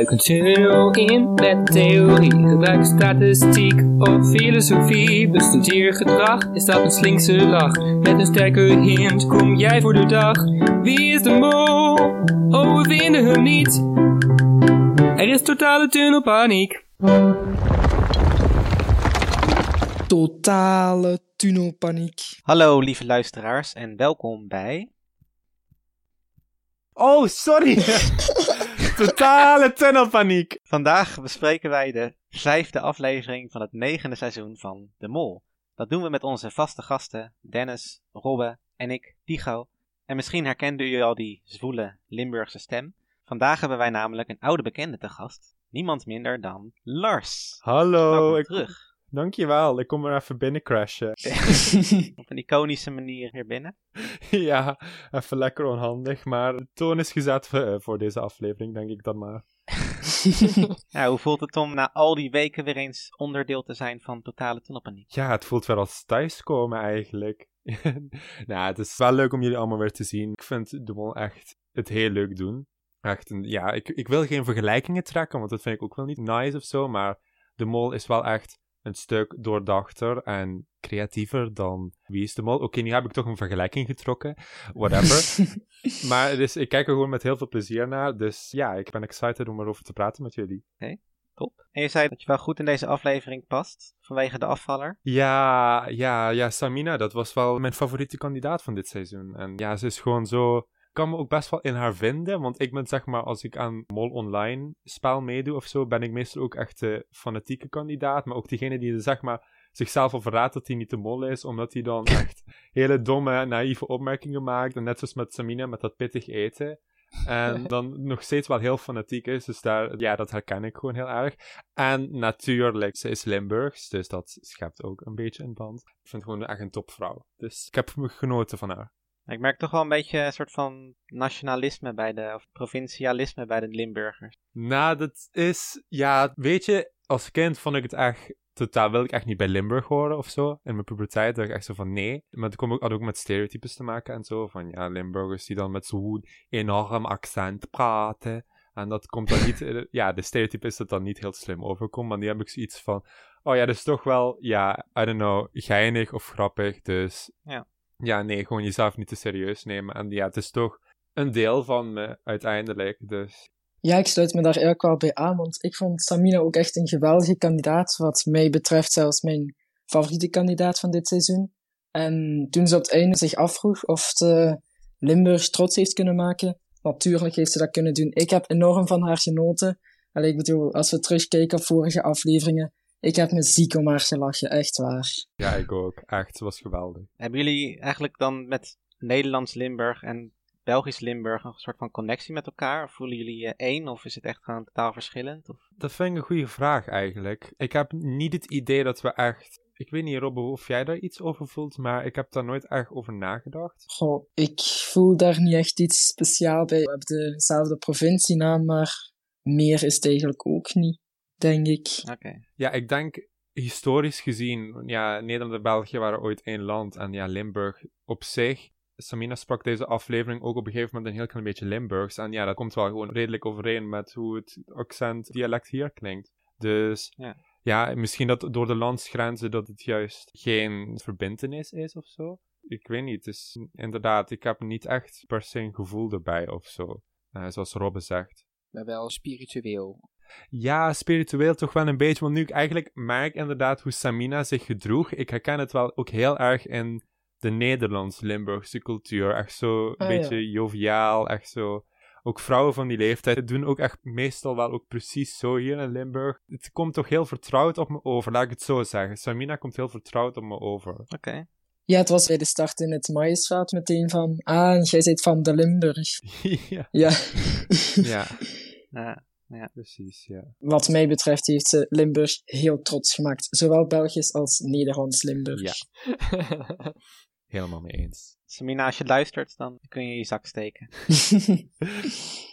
Duik een tunnel in met theorie. Gebruik statistiek of filosofie. Bestudeer gedrag, is dat een slinkse lach? Met een sterke hint kom jij voor de dag. Wie is de mol? Oh, we vinden hem niet. Er is totale tunnelpaniek. Totale tunnelpaniek. Hallo lieve luisteraars en welkom bij... Oh, sorry! Totale tunnelpaniek. Vandaag bespreken wij de vijfde aflevering van het negende seizoen van De Mol. Dat doen we met onze vaste gasten Dennis, Robbe en ik, Tigo. En misschien herkenden jullie al die zwoele Limburgse stem. Vandaag hebben wij namelijk een oude bekende te gast. Niemand minder dan Lars. Hallo, ik, terug. Dankjewel. Ik kom er even binnen crashen. Op een iconische manier hier binnen. ja, even lekker onhandig, maar de toon is gezet eh, voor deze aflevering, denk ik dan maar. Ja, hoe voelt het om na al die weken weer eens onderdeel te zijn van Totale Tunnelpaniek? Ja, het voelt wel als thuiskomen eigenlijk. nou, het is wel leuk om jullie allemaal weer te zien. Ik vind de mol echt het heel leuk doen. Echt, een, ja, ik, ik wil geen vergelijkingen trekken, want dat vind ik ook wel niet nice of zo, maar de mol is wel echt een stuk doordachter en creatiever dan Wie is de Mol. Oké, nu heb ik toch een vergelijking getrokken. Whatever. maar dus, ik kijk er gewoon met heel veel plezier naar. Dus ja, ik ben excited om erover te praten met jullie. Top. En je zei dat je wel goed in deze aflevering past, vanwege de afvaller. Ja, ja, ja, Samina, dat was wel mijn favoriete kandidaat van dit seizoen. En ja, ze is gewoon zo... Ik kan me ook best wel in haar vinden, want ik ben zeg maar, als ik aan Mol Online spel meedoe of zo, ben ik meestal ook echt de fanatieke kandidaat, maar ook diegene die zeg maar zichzelf al verraadt dat hij niet de mol is, omdat hij dan echt hele domme, naïeve opmerkingen maakt, en net zoals met Samina, met dat pittig eten. En dan nog steeds wel heel fanatiek is, dus daar, ja, dat herken ik gewoon heel erg. En natuurlijk, ze is Limburgs, dus dat schept ook een beetje een band. Ik vind het gewoon echt een topvrouw. Dus ik heb me genoten van haar. Ik merk toch wel een beetje een soort van nationalisme bij de, of provincialisme bij de Limburgers. Nou, dat is, ja, weet je, als kind vond ik het echt totaal, wil ik echt niet bij Limburg horen of zo. In mijn puberteit dacht ik echt zo van nee. Maar ook, had ook met stereotypes te maken en zo. Van ja, Limburgers die dan met zo'n enorm accent praten. En dat komt dan niet, eh, ja, de stereotype is dat dan niet heel slim overkomt. Maar nu heb ik zoiets van, oh ja, dat is toch wel, ja, I don't know, geinig of grappig. Dus Ja. Ja, nee, gewoon jezelf niet te serieus nemen. En ja, het is toch een deel van me uiteindelijk. Dus Ja, ik sluit me daar eigenlijk wel bij aan, want ik vond Samina ook echt een geweldige kandidaat, wat mij betreft zelfs mijn favoriete kandidaat van dit seizoen. En toen ze op het einde zich afvroeg of ze Limburg trots heeft kunnen maken, natuurlijk heeft ze dat kunnen doen. Ik heb enorm van haar genoten. Allee, ik bedoel, als we terugkijken op vorige afleveringen, ik heb me ziek om haar gelachen, echt waar. ja, ik ook. Echt, het was geweldig. Hebben jullie eigenlijk dan met Nederlands Limburg en Belgisch Limburg een soort van connectie met elkaar? Of voelen jullie je één of is het echt gewoon totaal verschillend? Of... Dat vind ik een goede vraag eigenlijk. Ik heb niet het idee dat we echt. Ik weet niet, Robbe, of jij daar iets over voelt, maar ik heb daar nooit echt over nagedacht. Goh, ik voel daar niet echt iets speciaal bij. We hebben dezelfde provincienaam, maar meer is het eigenlijk ook niet, denk ik. Oké. Ja, ik denk historisch gezien, ja, Nederland en België waren ooit één land. En ja, Limburg op zich. Samina sprak deze aflevering ook op een gegeven moment een heel klein beetje Limburgs. En ja, dat komt wel gewoon redelijk overeen met hoe het accent, dialect hier klinkt. Dus Ja. ja, misschien dat door de landsgrenzen dat het juist geen verbintenis is of zo. Ik weet niet, het is inderdaad, ik heb niet echt per se een gevoel erbij of zo. Eh, zoals Robbe zegt. maar wel spiritueel. Ja, spiritueel toch wel een beetje. Want nu ik eigenlijk merk inderdaad hoe Samina zich gedroeg. Ik herken het wel ook heel erg in de Nederlands-Limburgse cultuur. Echt zo een Ah, beetje joviaal, echt zo. Ook vrouwen van die leeftijd doen ook echt meestal wel ook precies zo hier in Limburg. Het komt toch heel vertrouwd op me over, laat ik het zo zeggen. Samina komt heel vertrouwd op me over. Oké. Ja, het was bij de start in het Maïsveld meteen van, ah, jij bent van de Limburg. ja. Ja, ja, Ja. Precies, ja. wat mij betreft heeft ze Limburg heel trots gemaakt. Zowel Belgisch als Nederlands Limburg. Ja. Helemaal mee eens. Samina, als je luistert, dan kun je je zak steken.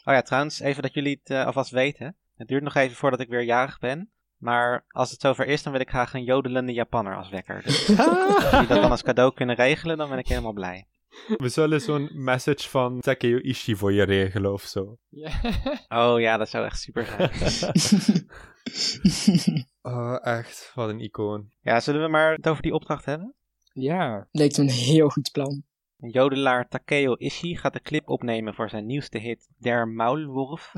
Oh ja, trouwens, even dat jullie het eh, alvast weten. Het duurt nog even voordat ik weer jarig ben. Maar als het zover is, dan wil ik graag een jodelende Japanner als wekker. Dus als jullie dat dan als cadeau kunnen regelen, dan ben ik helemaal blij. We zullen zo'n message van Takeo Ishii voor je regelen of zo. Ja. Oh ja, dat zou echt super zijn. Oh, echt. Wat een icoon. ja, zullen we maar het over die opdracht hebben? ja. Me een heel goed plan. Jodelaar Takeo Ishii gaat de clip opnemen voor zijn nieuwste hit Der Maulwurf.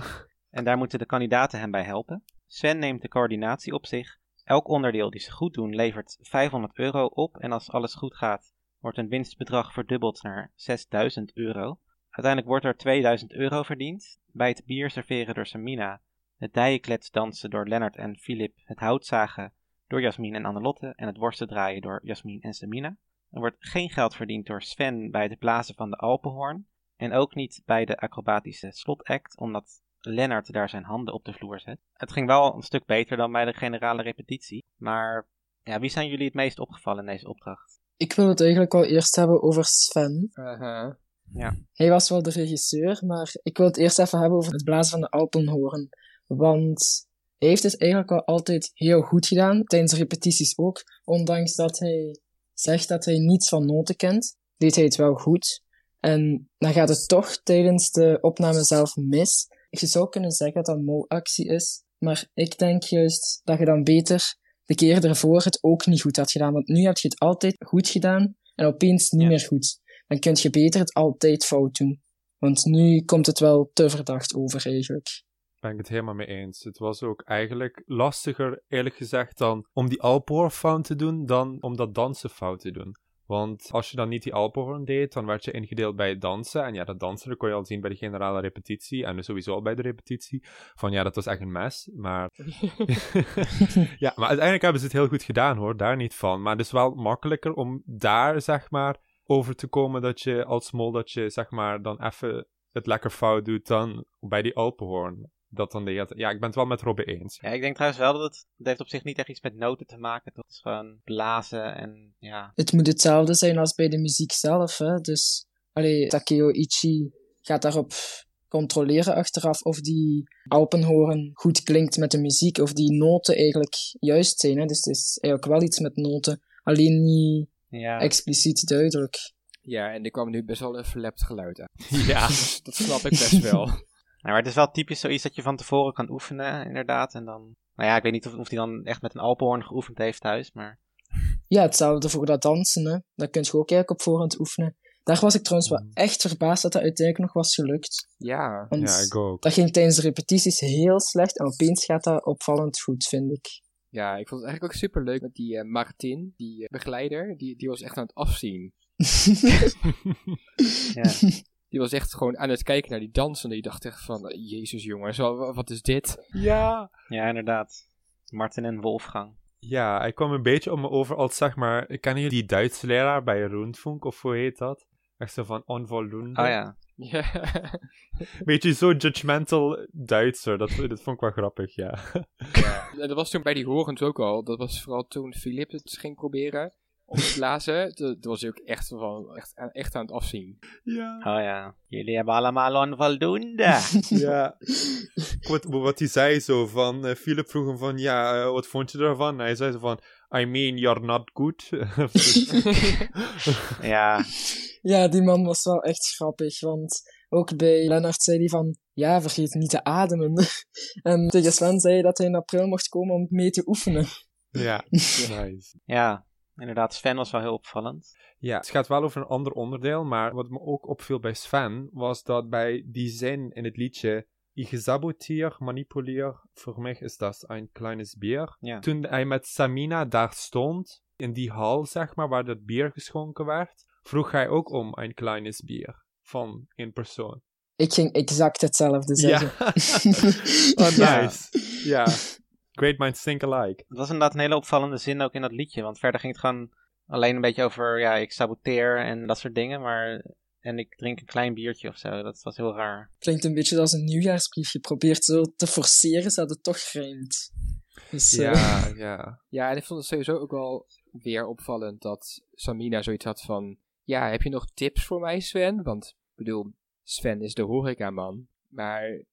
en daar moeten de kandidaten hem bij helpen. Sven neemt de coördinatie op zich. Elk onderdeel die ze goed doen levert 500 euro op. En als alles goed gaat, wordt een winstbedrag verdubbeld naar 6000 euro. Uiteindelijk wordt er 2000 euro verdiend. Bij het bier serveren door Samina, het dijenklets dansen door Lennart en Filip, het houtzagen door Jasmin en Annelotte en het worsten draaien door Jasmin en Samina. Er wordt geen geld verdiend door Sven bij het blazen van de Alpenhoorn. En ook niet bij de acrobatische slotact, omdat Lennart daar zijn handen op de vloer zet. Het ging wel een stuk beter dan bij de generale repetitie. Maar ja, wie zijn jullie het meest opgevallen in deze opdracht? Ik wil het eigenlijk wel eerst hebben over Sven. Aha. Hij was wel de regisseur, maar ik wil het eerst even hebben over het blazen van de Alpenhoorn. Want hij heeft het eigenlijk wel altijd heel goed gedaan, tijdens de repetities ook. Ondanks dat hij zegt dat hij niets van noten kent, deed hij het wel goed. En dan gaat het toch tijdens de opname zelf mis. Je zou kunnen zeggen dat dat een molactie is, maar ik denk juist dat je dan beter de keer ervoor het ook niet goed had gedaan. Want nu heb je het altijd goed gedaan en opeens niet Ja. meer goed. Dan kun je beter het altijd fout doen. Want nu komt het wel te verdacht over eigenlijk. ben ik het helemaal mee eens. Het was ook eigenlijk lastiger, eerlijk gezegd, dan om die Alpenhoorn fout te doen, dan om dat dansen fout te doen. Want als je dan niet die Alpenhoorn deed, dan werd je ingedeeld bij het dansen. En ja, dat dansen dat kon je al zien bij de generale repetitie. En dus sowieso al bij de repetitie. Van ja, dat was echt een mes. Maar ja, maar uiteindelijk hebben ze het heel goed gedaan hoor, daar niet van. Maar het is wel makkelijker om daar, zeg maar, over te komen dat je als mol, dat je, zeg maar, dan even het lekker fout doet dan bij die Alpenhoorn. Dat dan de hele Ja, ik ben het wel met Robbe eens. Ja, ik denk trouwens wel dat het, het heeft op zich niet echt iets met noten te maken. Het is gewoon blazen en ja. Het moet hetzelfde zijn als bij de muziek zelf, hè. Dus, allee, Takeo Ichi gaat daarop controleren achteraf of die Alpenhoorn goed klinkt met de muziek, of die noten eigenlijk juist zijn, hè. Dus het is eigenlijk wel iets met noten, alleen niet Ja, expliciet duidelijk. Ja, en er kwam nu best wel een verlept geluid. Ja. Dus dat snap ik best wel. Nou, maar het is wel typisch zoiets dat je van tevoren kan oefenen, inderdaad. En dan, nou ja, ik weet niet of, of hij dan echt met een Alpenhoorn geoefend heeft thuis, maar Ja, hetzelfde voor dat dansen, hè. Dat kun je ook eigenlijk op voorhand oefenen. Daar was ik trouwens wel echt verbaasd dat dat uiteindelijk nog was gelukt. Ja. Want Ja, ik ook. dat ging tijdens de repetities heel slecht en opeens gaat dat opvallend goed, vind ik. Ja, ik vond het eigenlijk ook super leuk met die eh, Martin, die eh, begeleider. Die, die was echt aan het afzien. ja. Die was echt gewoon aan het kijken naar die dansen. En die dacht echt van, jezus jongens, wa- wat is dit? Ja. ja, inderdaad. Martin en Wolfgang. Ja, hij kwam een beetje om me over als, zeg maar... Kennen jullie die Duitse leraar bij Rundfunk, of hoe heet dat? Echt zo van onvoldoende. Oh ja. Ja. Beetje zo judgmental Duitser. Dat, dat vond ik wel grappig, ja. En dat was toen bij die horens ook al. Dat was vooral toen Philip het ging proberen om te blazen. Toen toen was hij ook echt, van, echt, aan- echt aan het afzien. Ja. Oh ja. Jullie hebben allemaal onvoldoende. Ja. wat, wat hij zei zo van... eh, Philip vroeg hem van, ja, eh, wat vond je ervan? En hij zei zo van... I mean, you're not good. ja. Ja, die man was wel echt grappig, want ook bij Lennart zei hij van, ja, vergeet niet te ademen. en tegen Sven zei hij dat hij in april mocht komen om mee te oefenen. ja, nice. Ja. Inderdaad, Sven was wel heel opvallend. Ja, het gaat wel over een ander onderdeel, maar wat me ook opviel bij Sven, was dat bij die zin in het liedje Ich sabotier, manipulier, voor mij is dat een kleines bier. Ja. Toen hij met Samina daar stond, in die hal zeg maar, waar dat bier geschonken werd, vroeg hij ook om een kleines bier van één persoon. Ik ging exact hetzelfde zeggen. oh, Ja. nice. Ja. Great minds think alike. Het was inderdaad een hele opvallende zin ook in dat liedje. Want verder ging het gewoon alleen een beetje over, ja, ik saboteer en dat soort dingen. Maar, en ik drink een klein biertje of zo. Dat was heel raar. Klinkt een beetje als een nieuwjaarsbrief. Je probeert zo te forceren, zodat het toch rijmt. Dus, eh, Ja, ja. Ja, en ik vond het sowieso ook wel weer opvallend dat Samina zoiets had van... Ja, heb je nog tips voor mij, Sven? Want, ik bedoel, Sven is de horecaman. Maar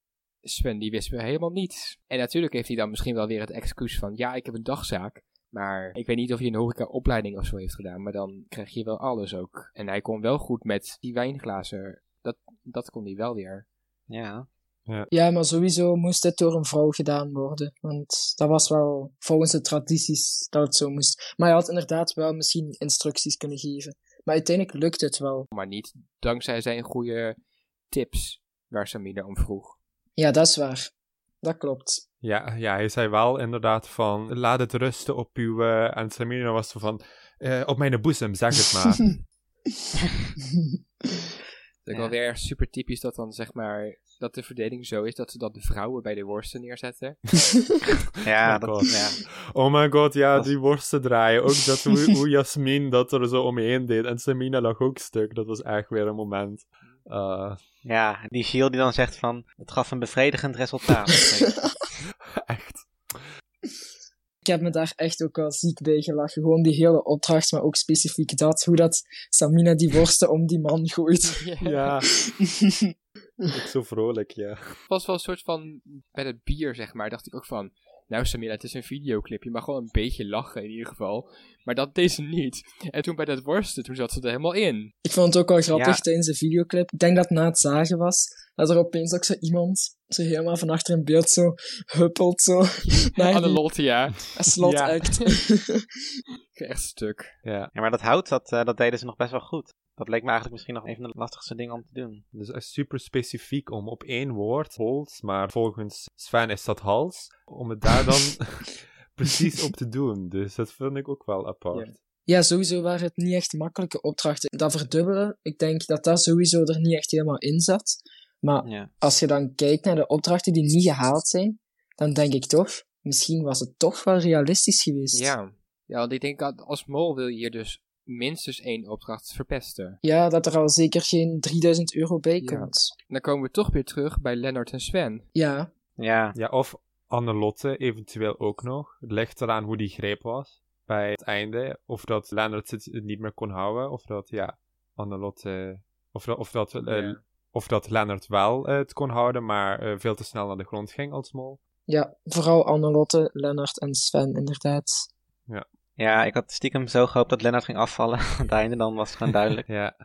Sven die wist weer helemaal niets. En natuurlijk heeft hij dan misschien wel weer het excuus van... Ja, ik heb een dagzaak. Maar ik weet niet of hij een horeca-opleiding of zo heeft gedaan. Maar dan krijg je wel alles ook. En hij kon wel goed met die wijnglazen. Dat, dat kon hij wel weer. Ja. Ja, maar sowieso moest het door een vrouw gedaan worden. Want dat was wel volgens de tradities dat het zo moest. Maar hij had inderdaad wel misschien instructies kunnen geven. Maar uiteindelijk lukt het wel. Maar niet dankzij zijn goede tips waar Samina om vroeg. Ja, dat is waar. Dat klopt. Ja, ja, hij zei wel inderdaad van, laat het rusten op uw... eh, en Samina was zo van, eh, op mijn boezem, zeg het maar. Dat is Ja. wel weer super typisch dat dan zeg maar dat de verdeling zo is dat ze dan de vrouwen bij de worsten neerzetten. Ja, Oh dat, God. ja. oh my god, ja, Dat- die worsten draaien. Ook dat hoe, hoe Jasmin dat er zo omheen deed. En Samina lag ook stuk. Dat was echt weer een moment. Eh, ja, die Gilles die dan zegt van, het gaf een bevredigend resultaat. echt. Ik heb me daar echt ook wel ziek bij gelachen. Gewoon die hele opdracht, maar ook specifiek dat. Hoe dat Samina die worsten om die man gooit. Ja, ook zo vrolijk, ja. Het was wel een soort van, bij het bier zeg maar, dacht ik ook van, nou Samina, het is een videoclip, je mag gewoon een beetje lachen in ieder geval. Maar dat deed ze niet. En toen bij dat worsten, toen zat ze er helemaal in. Ik vond het ook wel grappig Ja. tijdens de videoclip. Ik denk dat na het zagen was, dat er opeens ook zo iemand zo helemaal van achter in beeld zo huppelt zo naar die Annelotte, ja. slotact. Echt stuk. Ja, Ja, maar dat hout, dat, eh, dat deden ze nog best wel goed. Dat leek me eigenlijk misschien nog een van de lastigste dingen om te doen. dus echt super specifiek om op één woord, hols, maar volgens Sven is dat hals, om het daar dan precies op te doen. Dus dat vind ik ook wel apart. Ja, sowieso waren het niet echt makkelijke opdrachten. Dat verdubbelen, ik denk dat dat sowieso er niet echt helemaal in zat. Maar Ja. als je dan kijkt naar de opdrachten die niet gehaald zijn, dan denk ik toch, misschien was het toch wel realistisch geweest. Ja. Ja, want ik denk dat als mol wil je hier dus minstens één opdracht verpesten. Ja, dat er al zeker geen 3000 euro bij Ja. komt. Dan komen we toch weer terug bij Lennart en Sven. Ja, Ja, Ja, of Annelotte eventueel ook nog. Het ligt eraan hoe die greep was bij het einde. Of dat Leonard het niet meer kon houden. Of dat, ja, Annelotte... Of dat, of dat, eh, Ja. of dat Leonard wel eh, het kon houden, maar eh, veel te snel naar de grond ging als mol. ja vooral Annelotte, Lennart en Sven, inderdaad. ja, ik had stiekem zo gehoopt dat Lennart ging afvallen aan het einde, dan was het gewoon duidelijk. Ja,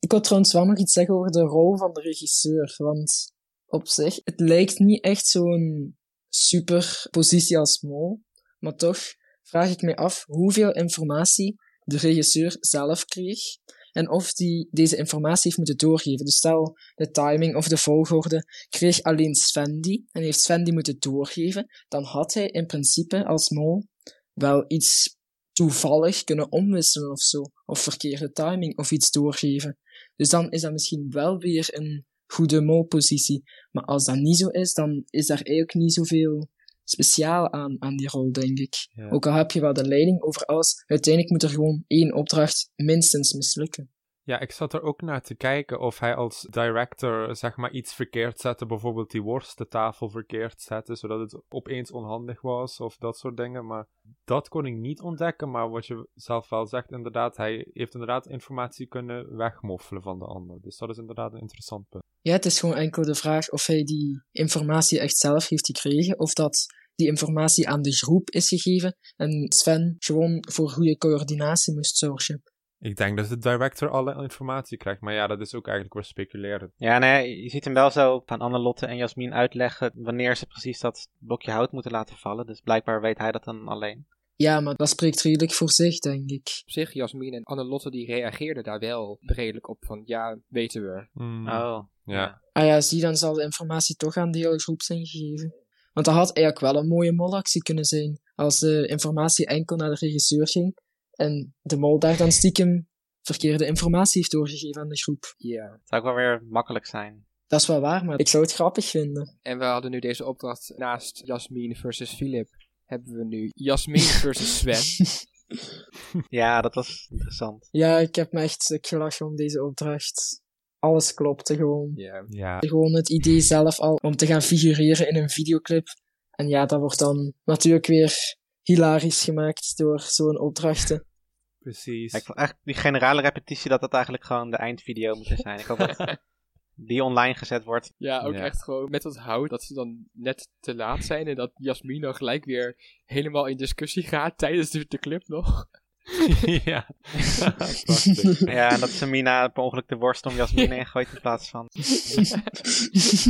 Ik wil trouwens wel nog iets zeggen over de rol van de regisseur, want op zich, het lijkt niet echt zo'n super positie als mol, maar toch vraag ik me af hoeveel informatie de regisseur zelf kreeg en of die deze informatie heeft moeten doorgeven. Dus stel, de timing of de volgorde kreeg alleen Sven die en heeft Sven die moeten doorgeven, dan had hij in principe als mol wel iets toevallig kunnen omwisselen of zo, of verkeerde timing of iets doorgeven. Dus dan is dat misschien wel weer een goede molpositie. Maar als dat niet zo is, dan is daar eigenlijk niet zoveel speciaal aan, aan die rol, denk ik. Ja. Ook al heb je wel de leiding over alles, uiteindelijk moet er gewoon één opdracht minstens mislukken. Ja, ik zat er ook naar te kijken of hij als director zeg maar iets verkeerd zette. Bijvoorbeeld die worsttafel verkeerd zette, zodat het opeens onhandig was of dat soort dingen. Maar dat kon ik niet ontdekken. Maar wat je zelf wel zegt, inderdaad, hij heeft inderdaad informatie kunnen wegmoffelen van de ander. Dus dat is inderdaad een interessant punt. Ja, het is gewoon enkel de vraag of hij die informatie echt zelf heeft gekregen, of dat die informatie aan de groep is gegeven en Sven gewoon voor goede coördinatie moest zorgen. Ik denk dat de director alle informatie krijgt, maar ja, dat is ook eigenlijk weer speculeren. Ja, nee, je ziet hem wel zo van Annelotte en Jasmin uitleggen wanneer ze precies dat blokje hout moeten laten vallen. Dus blijkbaar weet hij dat dan alleen. Ja, maar dat spreekt redelijk voor zich, denk ik. Op zich, Jasmin en Annelotte die reageerden daar wel redelijk op van ja, weten we. Hmm, Oh, Ja. Ah ja, zie, dan zal de informatie toch aan de hele groep zijn gegeven. Want dat had eigenlijk wel een mooie molactie kunnen zijn. Als de informatie enkel naar de regisseur ging en de mol daar dan stiekem verkeerde informatie heeft doorgegeven aan de groep. Ja. Het zou ook wel weer makkelijk zijn. Dat is wel waar, maar ik zou het grappig vinden. En we hadden nu deze opdracht naast Jasmin versus Philip. Hebben we nu Jasmin versus Sven. Ja, dat was interessant. Ja, ik heb me echt stuk gelachen om deze opdracht. Alles klopte gewoon. Ja. Ja. Gewoon het idee zelf al om te gaan figureren in een videoclip. En ja, dat wordt dan natuurlijk weer hilarisch gemaakt door zo'n opdrachten. Precies. Ik vond echt die generale repetitie dat dat eigenlijk gewoon de eindvideo moet zijn. Ik hoop dat die online gezet wordt. Ja, ook Ja. echt gewoon met dat hout dat ze dan net te laat zijn en dat Jasmin dan gelijk weer helemaal in discussie gaat tijdens de, de club nog. ja. Ja, en dat Samina per ongeluk de worst om Jasmin ingooit in plaats van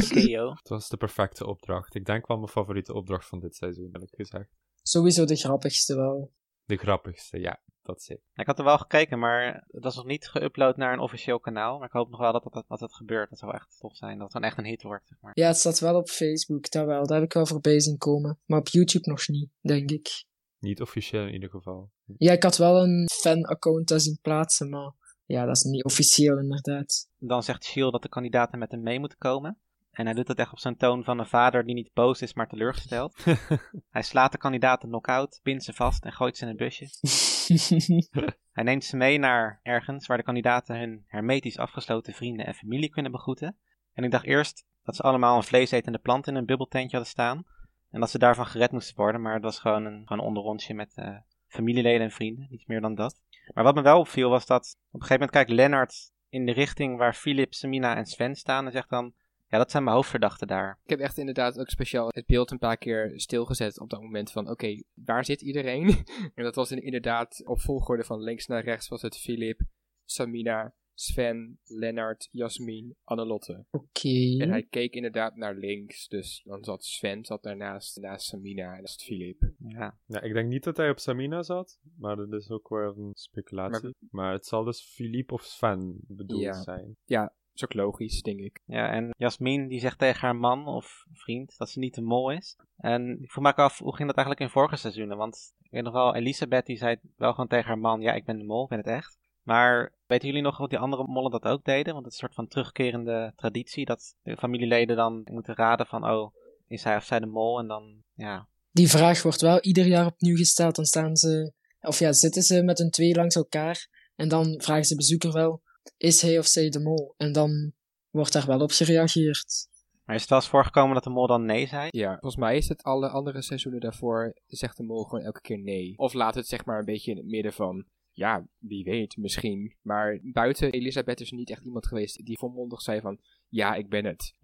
Keo. Het was de perfecte opdracht. Ik denk wel mijn favoriete opdracht van dit seizoen, eerlijk gezegd. Sowieso de grappigste wel. De grappigste, ja, dat. Ik had er wel gekeken, maar het was nog niet geüpload naar een officieel kanaal. Maar ik hoop nog wel dat dat, dat, dat gebeurt. Dat zou echt tof zijn. Dat het dan echt een hit wordt, zeg maar. Ja, het staat wel op Facebook, dat wel. Daar heb ik wel voorbij zien komen. Maar op YouTube nog niet, denk ik. Niet officieel in ieder geval. Ja, ik had wel een fan-account daar zien plaatsen, maar ja, dat is niet officieel inderdaad. Dan zegt Shiel dat de kandidaten met hem mee moeten komen. En hij doet dat echt op zijn toon van een vader die niet boos is, maar teleurgesteld. hij slaat de kandidaten knock-out, pint ze vast en gooit ze in een busje. Hij neemt ze mee naar ergens waar de kandidaten hun hermetisch afgesloten vrienden en familie kunnen begroeten. En ik dacht eerst dat ze allemaal een vleesetende plant in een bubbeltentje hadden staan. En dat ze daarvan gered moesten worden, maar het was gewoon een, gewoon een onderrondje met eh, familieleden en vrienden. Niets meer dan dat. Maar wat me wel opviel was dat op een gegeven moment kijkt Lennart in de richting waar Philip, Samina en Sven staan. En zegt dan, ja dat zijn mijn hoofdverdachten daar. Ik heb echt inderdaad ook speciaal het beeld een paar keer stilgezet op dat moment van oké, waar zit iedereen? en dat was in- inderdaad op volgorde van links naar rechts was het Filip, Samina, Sven, Lennart, Jasmin, Annelotte. Oké. En hij keek inderdaad naar links, dus dan zat Sven zat daarnaast, naast Samina en dat is Filip. Ja, Ja, ik denk niet dat hij op Samina zat, maar dat is ook weer een speculatie. Maar, het zal dus Philippe of Sven bedoeld Ja. zijn. Ja, is ook logisch, denk ik. ja en Jasmin die zegt tegen haar man of vriend dat ze niet de mol is. En ik vroeg me ook af, hoe ging dat eigenlijk in vorige seizoenen? Want ik weet nog wel, Elisabeth die zei wel gewoon tegen haar man, ja ik ben de mol, ik ben het echt. Maar weten jullie nog wat die andere mollen dat ook deden? Want het is een soort van terugkerende traditie dat de familieleden dan moeten raden van, oh, is hij of zij de mol? En dan, ja, Die vraag wordt wel ieder jaar opnieuw gesteld. Dan staan ze, of ja, zitten ze met hun twee langs elkaar. En dan vragen ze bezoeker wel, is hij of zij de mol? En dan wordt daar wel op gereageerd. maar is het wel eens voorgekomen dat de mol dan nee zei? Ja, volgens mij is het alle andere seizoenen daarvoor, zegt de mol gewoon elke keer nee. Of laat het zeg maar een beetje in het midden van, ja, wie weet, misschien. Maar buiten Elisabeth is er niet echt iemand geweest die volmondig zei van, ja, ik ben het.